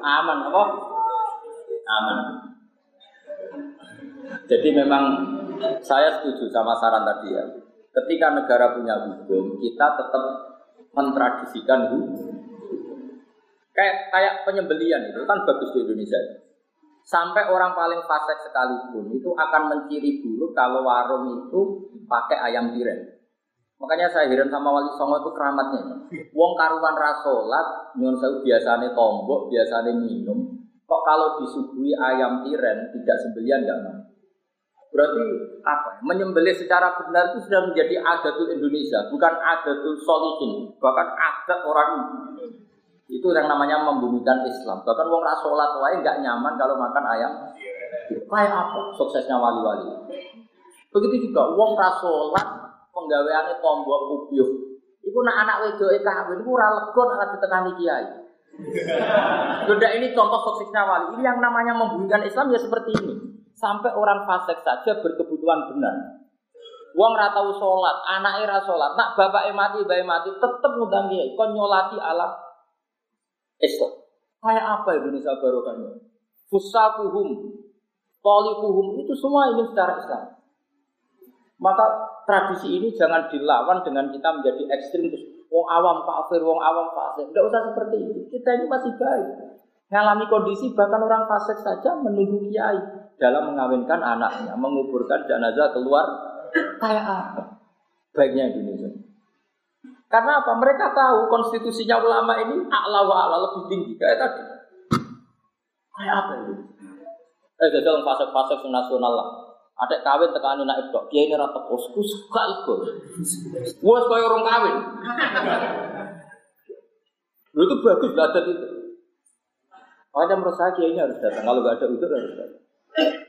Aman apa? Aman. Jadi memang saya setuju sama saran tadi ya. Ketika negara punya hukum, kita tetap mentradisikan hukum. Kayak kayak penyembelian itu kan bagus di Indonesia. Sampai orang paling fasik sekalipun itu akan menciri buruk kalau warung itu pakai ayam tiren. Makanya saya heran sama Wali Songo itu keramatnya. Wong karuan rasolat, nyon saya biasanya tombok, biasanya minum. Kok kalau disuguhi ayam tiren tidak sembelian nggak mau? Berarti apa? Menyembelih secara benar itu sudah menjadi adatul Indonesia, bukan adatul solihin, bahkan adat orang itu yang namanya membumikan Islam. Bahkan wong rasolat lain nggak nyaman kalau makan ayam. Kayak apa suksesnya wali-wali? Begitu juga wong rasolat penggaweannya tombok ubyuh Iku nak anak wedoke kawin iku ora lega nek ditekani kiai. Beda ini contoh toksisnya wali. Ini yang namanya membunyikan Islam ya seperti ini. Sampai orang fasik saja berkebutuhan benar. Wong ora tau salat, anake salat, nak bapake mati, bae mati, tetep ngundang kiai kon nyolati ala Islam. Kayak apa Indonesia barokahnya? Fusakuhum, tolikuhum itu semua ini secara Islam. Maka tradisi ini jangan dilawan dengan kita menjadi ekstrim terus wong awam kafir, wong awam fasik. Tidak usah seperti itu. Kita ini masih baik. Ngalami kondisi bahkan orang fasik saja menunggu kiai dalam mengawinkan anaknya, menguburkan jenazah keluar kayak apa? Baiknya Indonesia. Karena apa? Mereka tahu konstitusinya ulama ini a'la wa a'la lebih tinggi kayak tadi. Kayak apa itu? Eh, jadi fase-fase nasional lah. Ada kawin tekan anak itu, dia ini rata posku suka itu. Wah, supaya orang kawin. Lu itu bagus lah ada itu. Makanya menurut saya kiai ini harus datang. Kalau nggak ada itu harus datang.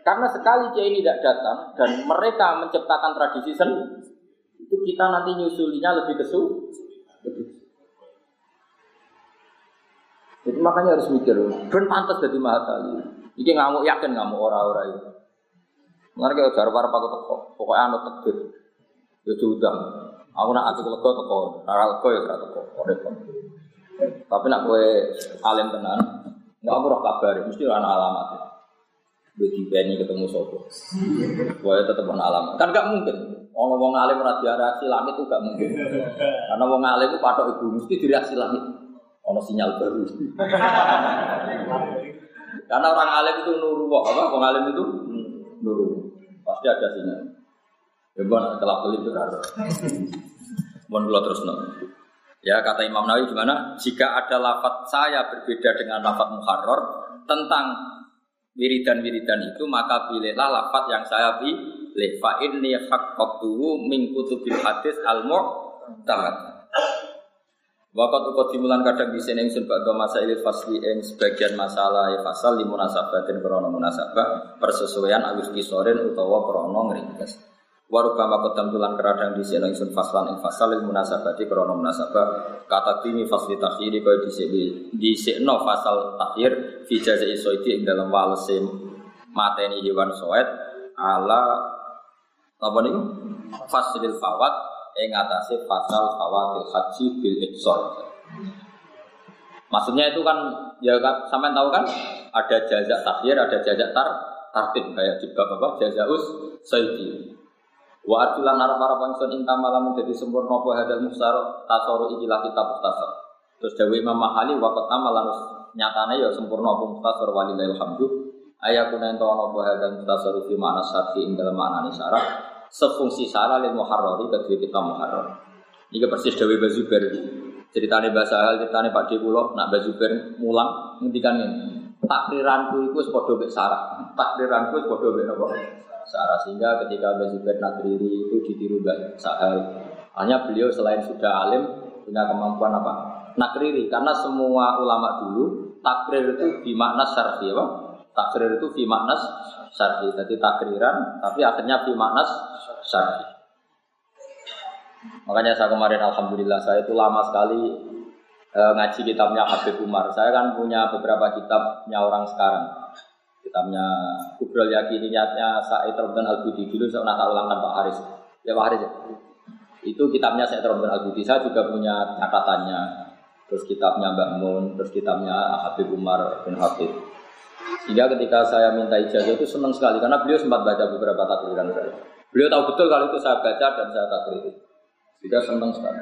Karena sekali kiai ini tidak datang dan mereka menciptakan tradisi sen, itu kita nanti nyusulinya lebih kesu. Lebih. Jadi makanya harus mikir, ben pantas jadi mahatali. Ini ngamuk yakin ngamuk orang-orang itu. Mengenai kalau jar para aku teko, pokoknya anu takdir. Ya diundang. Aku nak ati lego teko, ora lego ya teko. Repot. Tapi nak kowe alim tenan, enggak aku roh kabar, mesti ana alamat. Bagi Beni ketemu sopo, Pokoknya tetap ana alamat. Kan gak mungkin. Orang wong alim ora langit itu gak mungkin. Karena wong alim itu patok ibu mesti direaksi langit. Ono sinyal baru. Karena orang alim itu nuru apa? Wong alim itu nuru. Pasti ada sinyal. Ya bukan kelap kelip itu ada. Mohon dulu terus no. Ya kata Imam Nawawi gimana? Jika ada lafat saya berbeda dengan lafat muharrar tentang wiridan-wiridan itu maka pilihlah lafat yang saya pilih. Fa inni haqqatuhu min kutubil hadis al mu'tamad. Wakat ukut dimulan kadang di sini ingsun bakdo masa ilil fasli ing sebagian masalah ya fasal di munasabatin krono munasabah persesuaian agus kisorin utawa krono ngeringkes. Waruba makot tulan keradang di sini ingsun faslan ing fasal il munasabati krono munasabah kata timi fasli takhiri kaya di sini di sini fasal takhir fi jazai soiti ing dalam walese mateni hewan soet ala apa nih faslil fawat ing atase pasal fawatil haji bil ihsan. Maksudnya itu kan ya kan tahu kan ada jazak takhir, ada jazak tar tartib kayak di bab apa jazaus sayyidi. Wa atulan arab arab ingsun inta malam menjadi sempurna apa hadal musar tasoru ikilah kitab mustasar. Terus Dewi Imam Mahali wa qatama lan nyatane ya sempurna apa mustasar walillahil hamdu. Ayakuna ento apa hadal mustasar fi ma'na syarhi ing maknane syarah sefungsi salah lil muharrari kedua kita muharrar. Ini persis Dewi Bazuber. Ceritanya bahasa hal, ceritanya Pak Dekulo, nak Bazuber mulang, ngendikan ini. Takriranku itu sepodo bek sarah. Takriranku sepodo bek apa? Sarah. Sehingga ketika Bazuber nakriri itu ditiru Mbak Sahal. Hanya beliau selain sudah alim, punya kemampuan apa? Nakriri. Karena semua ulama dulu, takrir itu dimakna syarfi apa? Takrir itu fi maknas syar'i. Jadi takriran, tapi akhirnya fi maknas syar'i. Makanya saya kemarin alhamdulillah saya itu lama sekali e, ngaji kitabnya Habib Umar. Saya kan punya beberapa kitabnya orang sekarang. Kitabnya Kubrol Yakini niatnya Said Robdan Al Budi dulu saya pernah tak ulangkan Pak Haris. Ya Pak Haris ya. Itu kitabnya Said Robdan Al Budi. Saya juga punya catatannya. Terus kitabnya Mbak Mun, terus kitabnya Habib Umar bin Habib. Sehingga ketika saya minta ijazah itu senang sekali karena beliau sempat baca beberapa takriran saya. Beliau tahu betul kalau itu saya baca dan saya takrir. Sehingga senang sekali.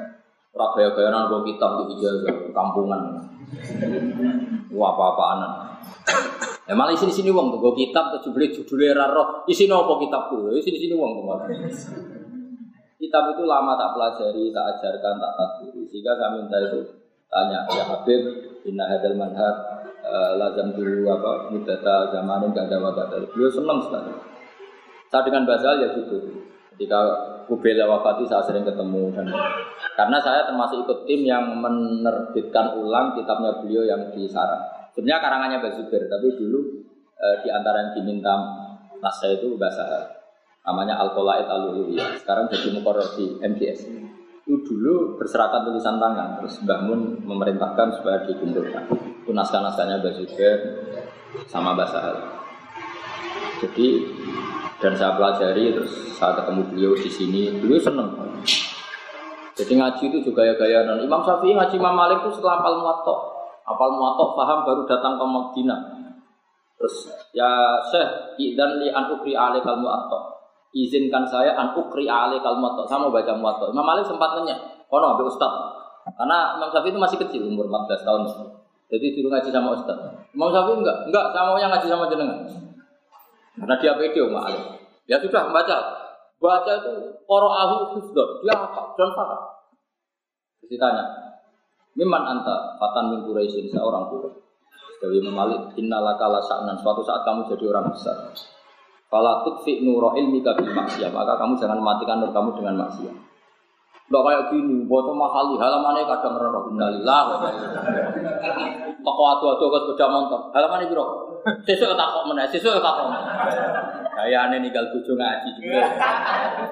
Rabaya bayaran bawa kitab di ijazah kampungan. Wah apa-apaan. Ya malah isi sini uang tuh, kitab tuh beli judulnya raro. Isi nopo kitabku, isi sini uang tuh Kitab itu lama tak pelajari, tak ajarkan, tak takdir. Sehingga saya minta itu tanya ya Habib, inna hadal manhaj Eh, lazam dulu apa mudata zamanin gak ada wabah beliau senang sekali saya dengan Basal ya gitu. Ketika Kubela wafati saya sering ketemu dan karena saya termasuk ikut tim yang menerbitkan ulang kitabnya beliau yang di Sarang. Sebenarnya karangannya Basubir tapi dulu e, di antara yang diminta nasa itu bahasa namanya Al-Qolaid al sekarang jadi mukoror di MTS itu dulu berserakan tulisan tangan terus Mbah Mun memerintahkan supaya dikumpulkan. Itu naskah-naskahnya Zubair sama Mbah Sahal jadi dan saya pelajari terus saya ketemu beliau di sini. Beliau seneng. Jadi ngaji itu juga ya gaya non. Imam Syafi'i ngaji Imam Malik itu setelah apal muwatta. Apal muwatta paham baru datang ke Madinah. Terus ya Syekh idan li an ukri alikal muwatta. Izinkan saya an ukri ale kalmat saya mau baca muwatta. Imam Malik sempat nanya kono ambil ustad karena Imam Syafi'i itu masih kecil umur 14 tahun. Jadi dulu ngaji sama ustad Imam Syafi'i enggak enggak saya mau yang ngaji sama jenengan karena dia pede Imam Malik ya sudah membaca baca itu koro ahu husdor dia apa dan terus ditanya Miman anta fatan min Quraisyin? Seorang Quraisy. Dari Imam Malik innalaka la sa'nan. Suatu saat kamu jadi orang besar. Kalau tutfi nuro ilmi bil maksiat, maka kamu jangan matikan nur kamu dengan maksiat. Enggak kayak gini, botol mahali halamannya kadang rara innalillah. Toko adu-adu ke sepeda motor, halamannya biro. Sesuk tak kok meneh, sesuk tak kok. Gayane ninggal bojo ngaji juga.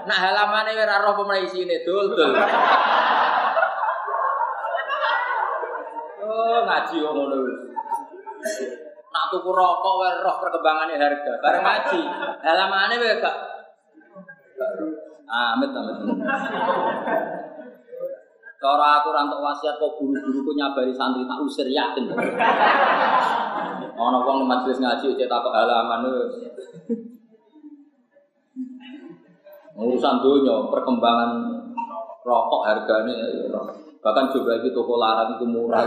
Nah halamannya ora roh pemene isine dul dul. Oh ngaji kok ngono. Nak tuku rokok wae roh perkembangannya harga. Bareng ngaji. Halamane wae gak Amit amit. Cara aku rantuk wasiat kok guru-guruku nyabari santri tak usir yakin. Ono wong majelis ngaji cek takok halaman urusan dunia perkembangan rokok harganya bahkan juga itu toko larang itu murah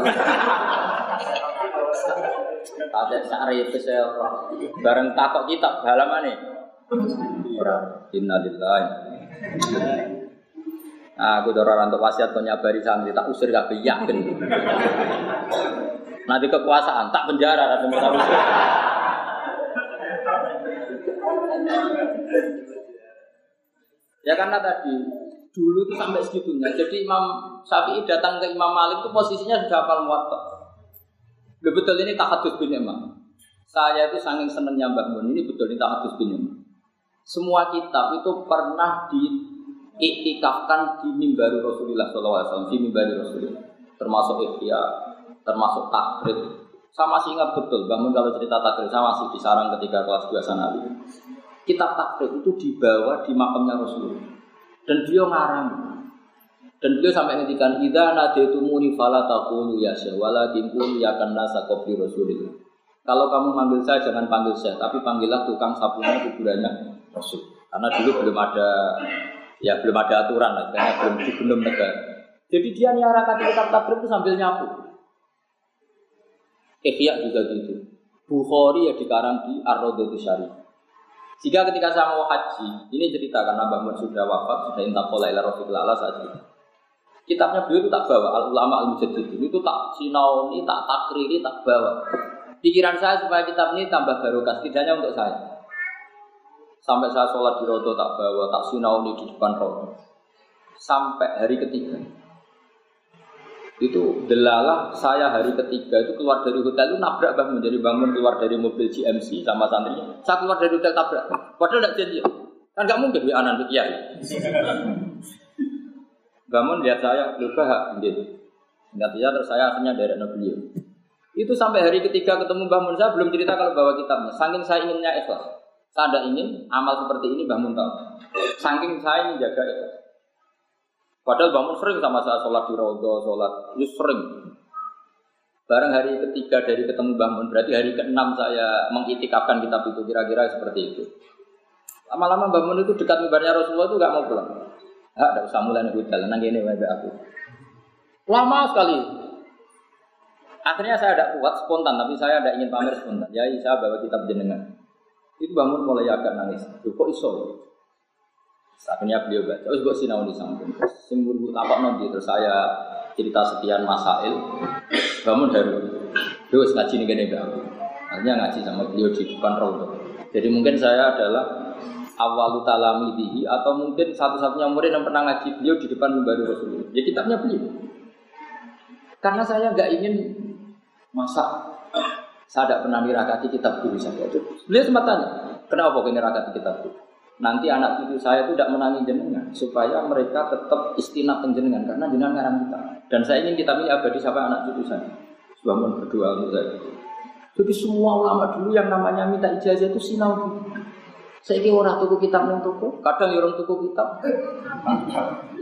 Tadi sari saya bareng takok kitab halaman nih. Innalillahi. Aku dorong untuk wasiat kau nyabari santri tak usir gak yakin. Nanti kekuasaan tak penjara ada Ya karena tadi dulu itu sampai segitunya. Jadi Imam Syafi'i datang ke Imam Malik itu posisinya sudah hafal muwatta. Loh, betul ini tahadus bin Imam. Saya itu saking senengnya Mbak Mun ini betul ini tahadus bin Imam. Semua kitab itu pernah diiktikafkan di mimbar Rasulullah SAW, di mimbar Rasulullah. Termasuk ikhya, termasuk takrib. Saya masih ingat betul, bangun kalau cerita takrib, saya masih di sarang ketika kelas 2 sanali. Kitab takrib itu dibawa di makamnya Rasulullah. Dan dia ngarang. Dan beliau sampai ngendikan idza nadaitumuni fala taqulu ya syekh walakin qul ya kana saqafi rasulillah. Kalau kamu manggil saya jangan panggil saya, tapi panggillah tukang sapunya kuburannya Rasul. Karena dulu belum ada ya belum ada aturan lah, karena belum belum negara. Jadi dia nyarakan kitab takrib itu sambil nyapu. Ihya juga gitu. Bukhari ya dikarang di Ar-Raudhatu Syarif. Jika ketika saya mau haji, ini cerita karena Mbak Mun sudah wafat, sudah intakola ila Rasulullah saat Kitabnya beliau itu tak bawa, al ulama al mujaddid itu tak sinauni, tak takriri, tak bawa. Pikiran saya supaya kitab ini tambah barokah, setidaknya untuk saya. Sampai saya sholat di rodo tak bawa, tak sinauni di depan rodo. Sampai hari ketiga. Itu delalah saya hari ketiga itu keluar dari hotel itu nabrak bangun jadi bangun keluar dari mobil GMC sama santri. Saya keluar dari hotel tabrak. Padahal tidak janji. Kan nggak mungkin ya anak kiai. Bangun lihat saya, lupa gitu. Ingat ya terus saya akhirnya dari beliau. Itu sampai hari ketiga ketemu bangun saya belum cerita kalau bawa kitabnya. Saking saya inginnya ikhlas. Saya ada ingin amal seperti ini bangun tahu. Saking saya menjaga ikhlas. Padahal bangun sering sama saya sholat di rodo, sholat itu sering. Barang hari ketiga dari ketemu bangun, berarti hari keenam saya mengitikafkan kitab itu kira-kira seperti itu. Lama-lama bangun itu dekat mimbarnya Rasulullah itu gak mau pulang. Ah, tidak usah mulai hotel, nang ini aku. Lama sekali. Akhirnya saya tidak kuat spontan, tapi saya tidak ingin pamer spontan. Ya, saya bawa kitab jenengan. Itu bangun mulai agak nangis. Duh, kok iso? Akhirnya beliau baca, terus buat sinau di samping. Buru tapak nanti terus saya cerita sekian masail. Bangun dari terus ngaji nih gini aku. Akhirnya ngaji sama beliau di depan rodo. Jadi mungkin saya adalah awalu talamidihi atau mungkin satu-satunya murid yang pernah ngaji beliau di depan baru Rasulullah. Ya kitabnya beliau. Karena saya nggak ingin masa saya tidak pernah nirakati kitab guru saya. Itu. Beliau sempat tanya, kenapa kau nirakati kitab guru? nanti anak cucu saya itu tidak menangi jenengan supaya mereka tetap istinat jenengan karena jenengan ngarang kita. Dan saya ingin kita ini abadi sampai anak cucu saya. Bangun berdoa untuk saya. Jadi semua ulama dulu yang namanya minta ijazah itu sinau saya kira orang tuku kitab yang tuku. Kadang orang tuku kitab.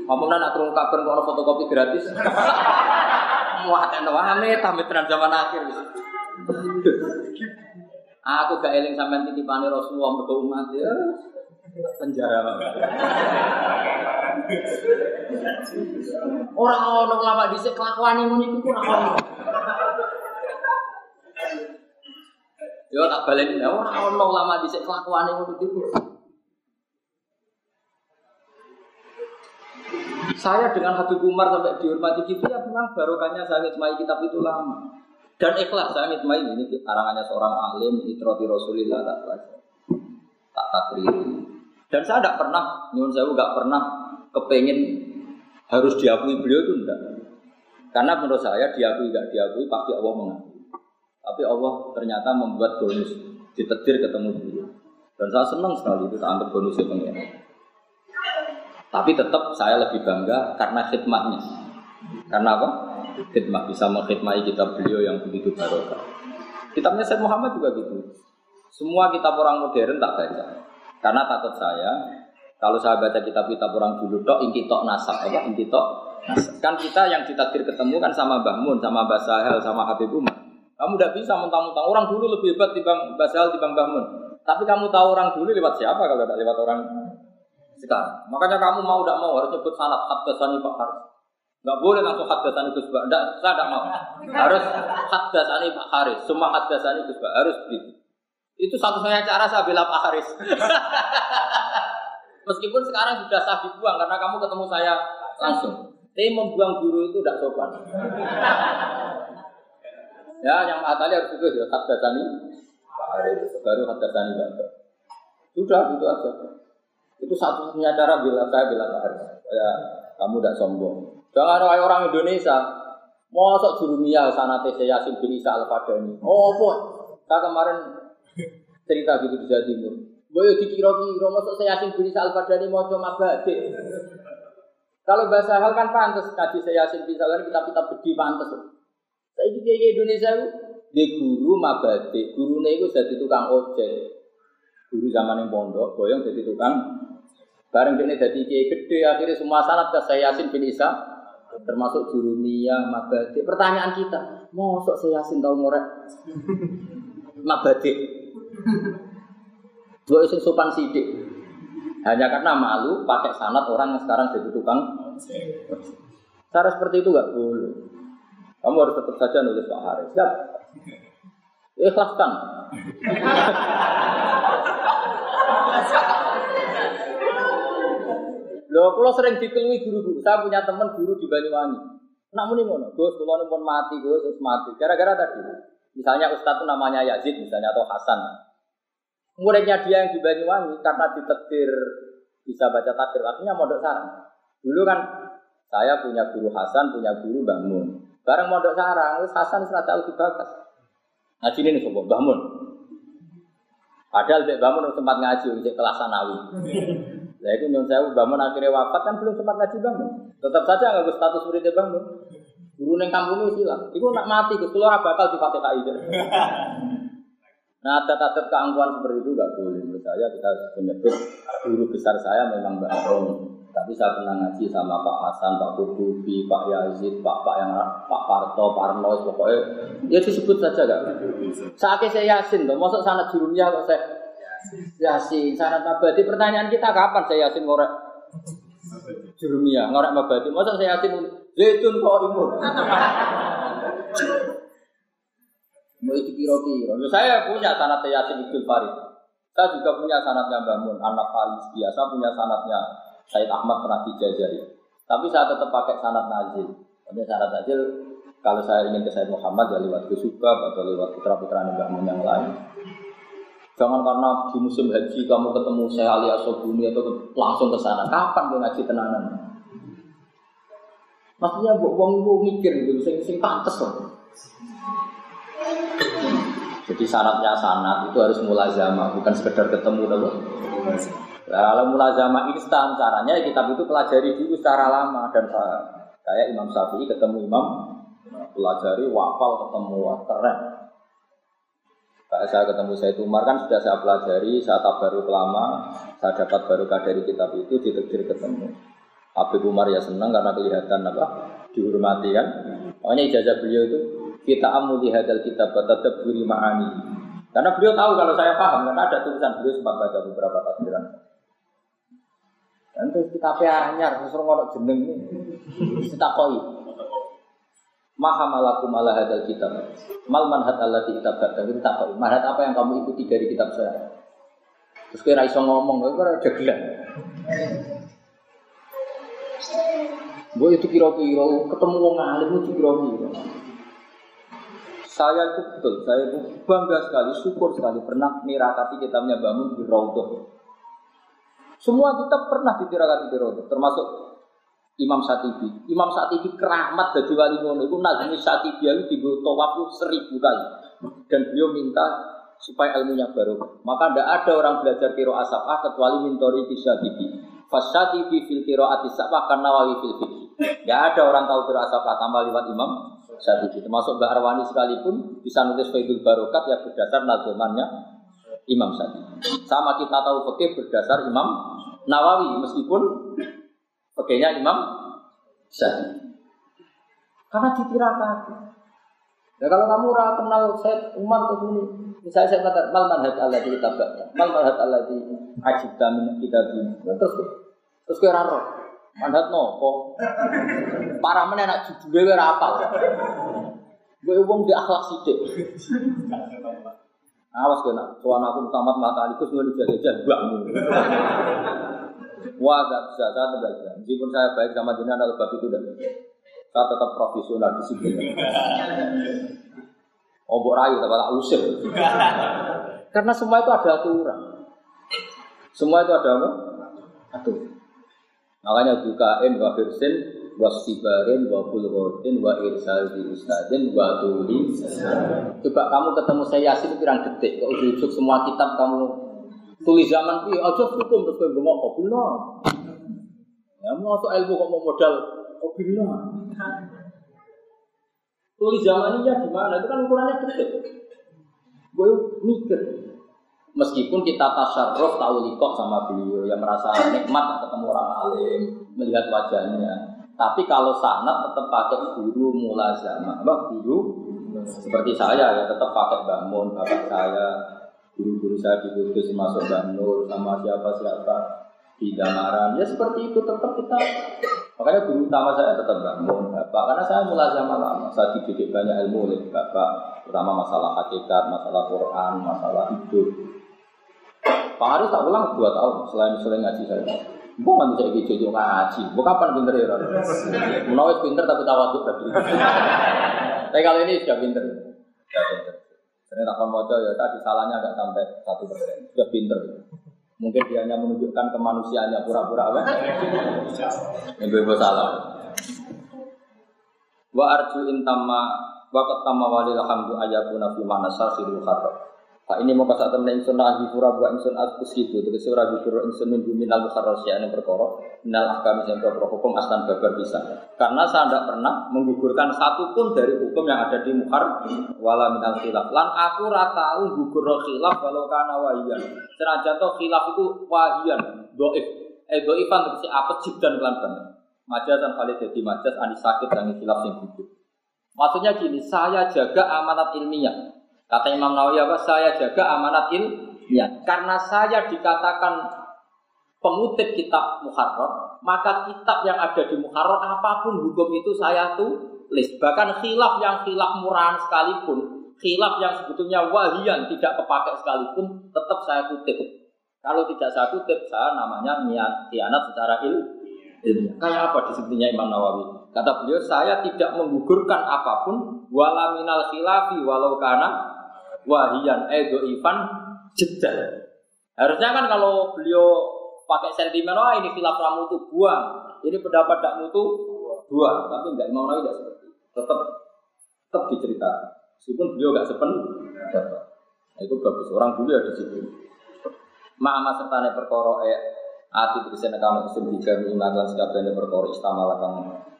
Kamu nak kurung kabar kalau fotokopi gratis? Wah tenang wahane tamit zaman akhir Aku gak eling sampean titipane Rasulullah mergo umat ya penjara Orang ono lama dhisik kelakuan ngono iku ora ono. Yo tak baleni ora ono lama dhisik kelakuan ngono iku. Saya dengan Habib Umar sampai dihormati gitu ya memang barokahnya saya ngitmai kitab itu lama. Dan ikhlas saya ngitmai ini karangannya seorang alim, itroti Rasulillah tak tak takriri. Dan saya tidak pernah, nyuwun saya nggak pernah kepengen harus diakui beliau itu enggak. Karena menurut saya diakui nggak diakui pasti Allah mengakui. Tapi Allah ternyata membuat bonus ditetir ketemu beliau. Dan saya senang sekali itu tak anggap bonusnya pengen. Tapi tetap saya lebih bangga karena khidmatnya. Karena apa? Khidmat bisa mengkhidmati kitab beliau yang begitu barokah. Kitabnya Said Muhammad juga gitu. Semua kitab orang modern tak baca. Karena takut saya, kalau saya baca kitab-kitab orang dulu tok, inti tok nasab, apa inti tok Kan kita yang ditakdir ketemu kan sama Mbah Mun, sama Mbah Sahel, sama Habib Umar. Kamu tidak bisa mentang-mentang orang dulu lebih hebat dibanding Mbah Sahel, dibanding Mbah Mun. Tapi kamu tahu orang dulu lewat siapa kalau tidak lewat orang sekarang. Makanya kamu mau tidak mau harus nyebut sanat hadasani Pak Haris. Gak boleh langsung hadasani Gus Pak. Tidak, saya tidak mau. Harus hadasani Pak Haris. Semua hadasani Gus Pak. Harus begitu. Itu satu-satunya cara saya bela Pak Haris. Meskipun sekarang sudah saya dibuang karena kamu ketemu saya langsung. Tapi membuang guru itu tidak sopan. ya, yang tadi harus itu ya, hadasani Pak Haris. Baru hadasani Pak Sudah, itu aja. Itu satu-satunya cara bila saya bela Pak Haris. Ya, kamu tidak sombong. Jangan ada orang Indonesia. Mosok jurumiyah sana TC Yasin bin Isa Al-Fadani. Oh, boy. Saya kemarin cerita gitu di Jawa Timur. Boyo dikira-kira, masuk saya Yasin bin Sa'al Fadani mau cuma badik. Kalau bahasa hal kan pantas, kaji saya Yasin bin Sa'al kitab-kitab bedi pantas. Saya kayak Indonesia itu, di guru mabadi, guru itu jadi tukang ojek. Guru zaman yang pondok, boyong jadi tukang. Bareng ini jadi kiai gede, akhirnya semua sanat ke saya Yasin bin Isa, termasuk jurumiyah, mabadi. Pertanyaan kita, mau saya Yasin tahu ngorek mabadi? Dua isu sopan sidik. Hanya karena malu pakai sanat orang yang sekarang jadi tukang. Cara seperti itu nggak boleh. Kamu harus tetap saja nulis Pak Haris. Siap. Ikhlaskan. Loh, kalau sering dikelui guru-guru, saya punya teman guru di Banyuwangi. Namun ini ngono, Gus, kalau pun mati, Gus, mati. Gara-gara tadi, misalnya Ustadz itu namanya Yazid, misalnya atau Hasan, muridnya dia yang di Banyuwangi karena ditetir bisa baca takdir artinya mondok sarang. Dulu kan saya punya guru Hasan, punya guru Bangun. Bareng mondok sarang, wis Hasan sudah tahu dibakas. Ngaji ini sobo Bangun. Padahal Bangun sempat ngaji kelas sanawi. Lah itu nyun saya Bangun akhirnya wafat kan belum sempat ngaji Bangun. Tetap saja nggak status muridnya Bangun. Guru neng kampung itu silang. Iku nak mati, Gus, bakal bakal di Fatihah Nah, adat-adat keangkuhan seperti itu nggak boleh. Menurut saya kita menyebut guru besar saya memang Mbak Roni. Tapi saya pernah ngaji sama Pak Hasan, Pak Kutubi, Pak Yazid, Pak Pak yang Pak Parto, Parno, pokoknya ya disebut saja gak. Saatnya saya Yasin, tuh, masuk sanat jurumnya kok saya Yasin, sanat mabadi. Pertanyaan kita kapan saya Yasin ngorek jurumia, ngorek mabadi? Masuk saya Yasin zaitun kok imun. Mau itu kira-kira. Saya punya sanat Yasin Ibnu Farid. Saya juga punya sanatnya Bangun, anak Falis biasa punya sanatnya Said Ahmad pernah dijajari. Tapi saya tetap pakai sanat Nazil. Ini sanat Nazil kalau saya ingin ke Said Muhammad ya lewat Kusubab atau lewat putra-putra Mun yang lain. Jangan karena di musim haji kamu ketemu saya Ali Asobuni atau langsung ke sana. Kapan dia ngaji tenanan? Maksudnya buat uang mikir gitu, sing sing pantes loh. Jadi sanatnya sanat itu harus mulazama, bukan sekedar ketemu dulu. Nah, kalau mulazama instan caranya ya kitab itu pelajari dulu secara lama dan kayak Imam Syafi'i ketemu Imam pelajari wafal ketemu wah. Saya ketemu saya Umar kan sudah saya pelajari, saya baru lama, saya dapat baru dari kitab itu ditekdir ketemu. Habib Umar ya senang karena kelihatan apa dihormati kan. Makanya ijazah beliau itu kita amuli hadal kitab tetap beri ma'ani. Karena beliau tahu kalau saya paham karena ada tulisan beliau sempat baca beberapa tafsiran. Terus kita anyar, sesuatu ngono jeneng ini. Kita koi. Maha malakum ala hadal kitab. Mal manhat di kitab kata kita koi. Manhat apa yang kamu ikuti dari kitab saya? Terus kira iso ngomong, kira ada gelar. Gue itu kira-kira ketemu wong alim itu kira-kira. Saya itu betul, saya itu bangga sekali, syukur sekali pernah mirakati kitabnya bangun di Raudhah. Semua kita pernah ditirakati di Raudhah, termasuk Imam Satibi. Imam Satibi keramat dari wali ngono itu nazmi Satibi itu dibuat tawaf seribu kali. Dan beliau minta supaya ilmunya baru. Maka tidak ada orang belajar kiro asapah kecuali mintori di Satibi. Fasatibi fil kiro atisapah karena wali fil fikih. Tidak ada orang tahu kiro asapah tambah lewat Imam Satibi. Termasuk Mbak Arwani sekalipun bisa nulis Faidul Barokat yang berdasar nazamannya Imam Syafi'i. Sama kita tahu fikih berdasar Imam Nawawi meskipun fikihnya Imam Syafi'i. Karena ditirakan. Nah kalau kamu ora kenal saya Umar ke sini, misalnya saya kata mal manhaj Allah di kitab mal manhaj Allah di ajib min kita ini, terus terus kira roh manhaj nopo, para mana nak judulnya kira apa? Gue uang di akhlak sidik. Awas kena, soal aku tamat mata alikus bisa jajan bangun. Wah, gak bisa, saya tidak bisa. Meskipun saya baik sama jenengan bab itu dan saya tetap profesional di sini. Obok rayu, tapi tak usir. Karena semua itu ada aturan. Semua itu ada apa? Aturan. Makanya bukain wafirsin wasibarin wa bulghatin wa irsal di ustadin wa tuli coba kamu ketemu saya Yasin pirang detik kok ujuk semua kitab kamu tulis zaman itu aja hukum terus kowe ngomong kok benar ya mau ilmu kok mau modal kok benar tulis zaman ini ya gimana itu kan ukurannya detik gue mikir meskipun kita tasarruf tahu likok sama beliau yang merasa nikmat ketemu orang alim melihat wajahnya. Tapi kalau sanat tetap pakai guru apa guru? Seperti saya ya tetap pakai bangun bapak saya, guru-guru saya di Kudus masuk Banur sama siapa-siapa di Damaran. Ya seperti itu tetap kita. Makanya guru utama saya tetap bangun bapak karena saya mulazama lama. Saya dididik banyak ilmu oleh bapak, terutama masalah hakikat, masalah Quran, masalah hidup. Pak Haris tak ulang dua tahun selain selain ngaji saya. Gue nggak bisa ikut jojo ngaji. Gue kapan pinter ya? Menawis pinter tapi tawaduk tadi. Tapi kalau ini sudah pinter. Sudah pinter. Ternyata tak mau ya tadi salahnya agak sampai satu persen. Sudah pinter. Mungkin dia hanya menunjukkan kemanusiaannya pura-pura apa? Ibu-ibu salah. Wa arju intama wa ketama walil hamdu ayatuna fi mana sarfil kharab. Pak ini mau pasal temen insun lagi pura buat insun askus gitu, terus surah bikur insun minggu minal mukharras ya ini perkara, minal ahkam yang berkoro hukum aslan babar bisa. Karena saya tidak pernah menggugurkan satu pun dari hukum yang ada di mukhar wala minal khilaf. Lan aku ratau gugur khilaf walau karena wahian. Senajan toh khilaf itu wahian, doif. Eh doifan terus apa dan kelan banget. Majas dan kali jadi majas anis sakit dan khilaf yang gugur. Maksudnya gini, saya jaga amanat ilmiah. Kata Imam Nawawi apa? Saya jaga amanat ilmiah. Karena saya dikatakan pengutip kitab Muharrar, maka kitab yang ada di Muharrar apa pun hukum itu saya tulis. Bahkan khilaf yang khilaf murahan sekalipun, khilaf yang sebetulnya wahian tidak kepakai sekalipun, tetap saya kutip. Kalau tidak saya kutip, saya namanya niat khianat secara ilmiah. Kayak apa disebutnya Imam Nawawi? Kata beliau, saya tidak menggugurkan apa pun, wala minal khilafi walau karena wahian edo ivan jeda. Harusnya kan kalau beliau pakai sentimen, wah ini khilaf ramu itu buang, ini pendapat tak mutu buang, tapi enggak Nawawi tidak seperti itu. Tetap tetap diceritakan. Meskipun beliau enggak sepen, Nah, itu bagus. Orang dulu ya di situ. Ma'ama sertane perkara e ati tegese nekano isim dijami makan sekabehane perkara istamala kang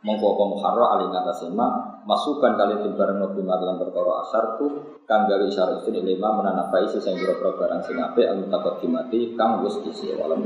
mongko apa muharra ali ngatasé ma masukan kali timbareng nabi madlan perkara asar tu kang gawe isyarat itu lima menanapai sing pira barang sing apik al mutaqaddimati kang wis disi walam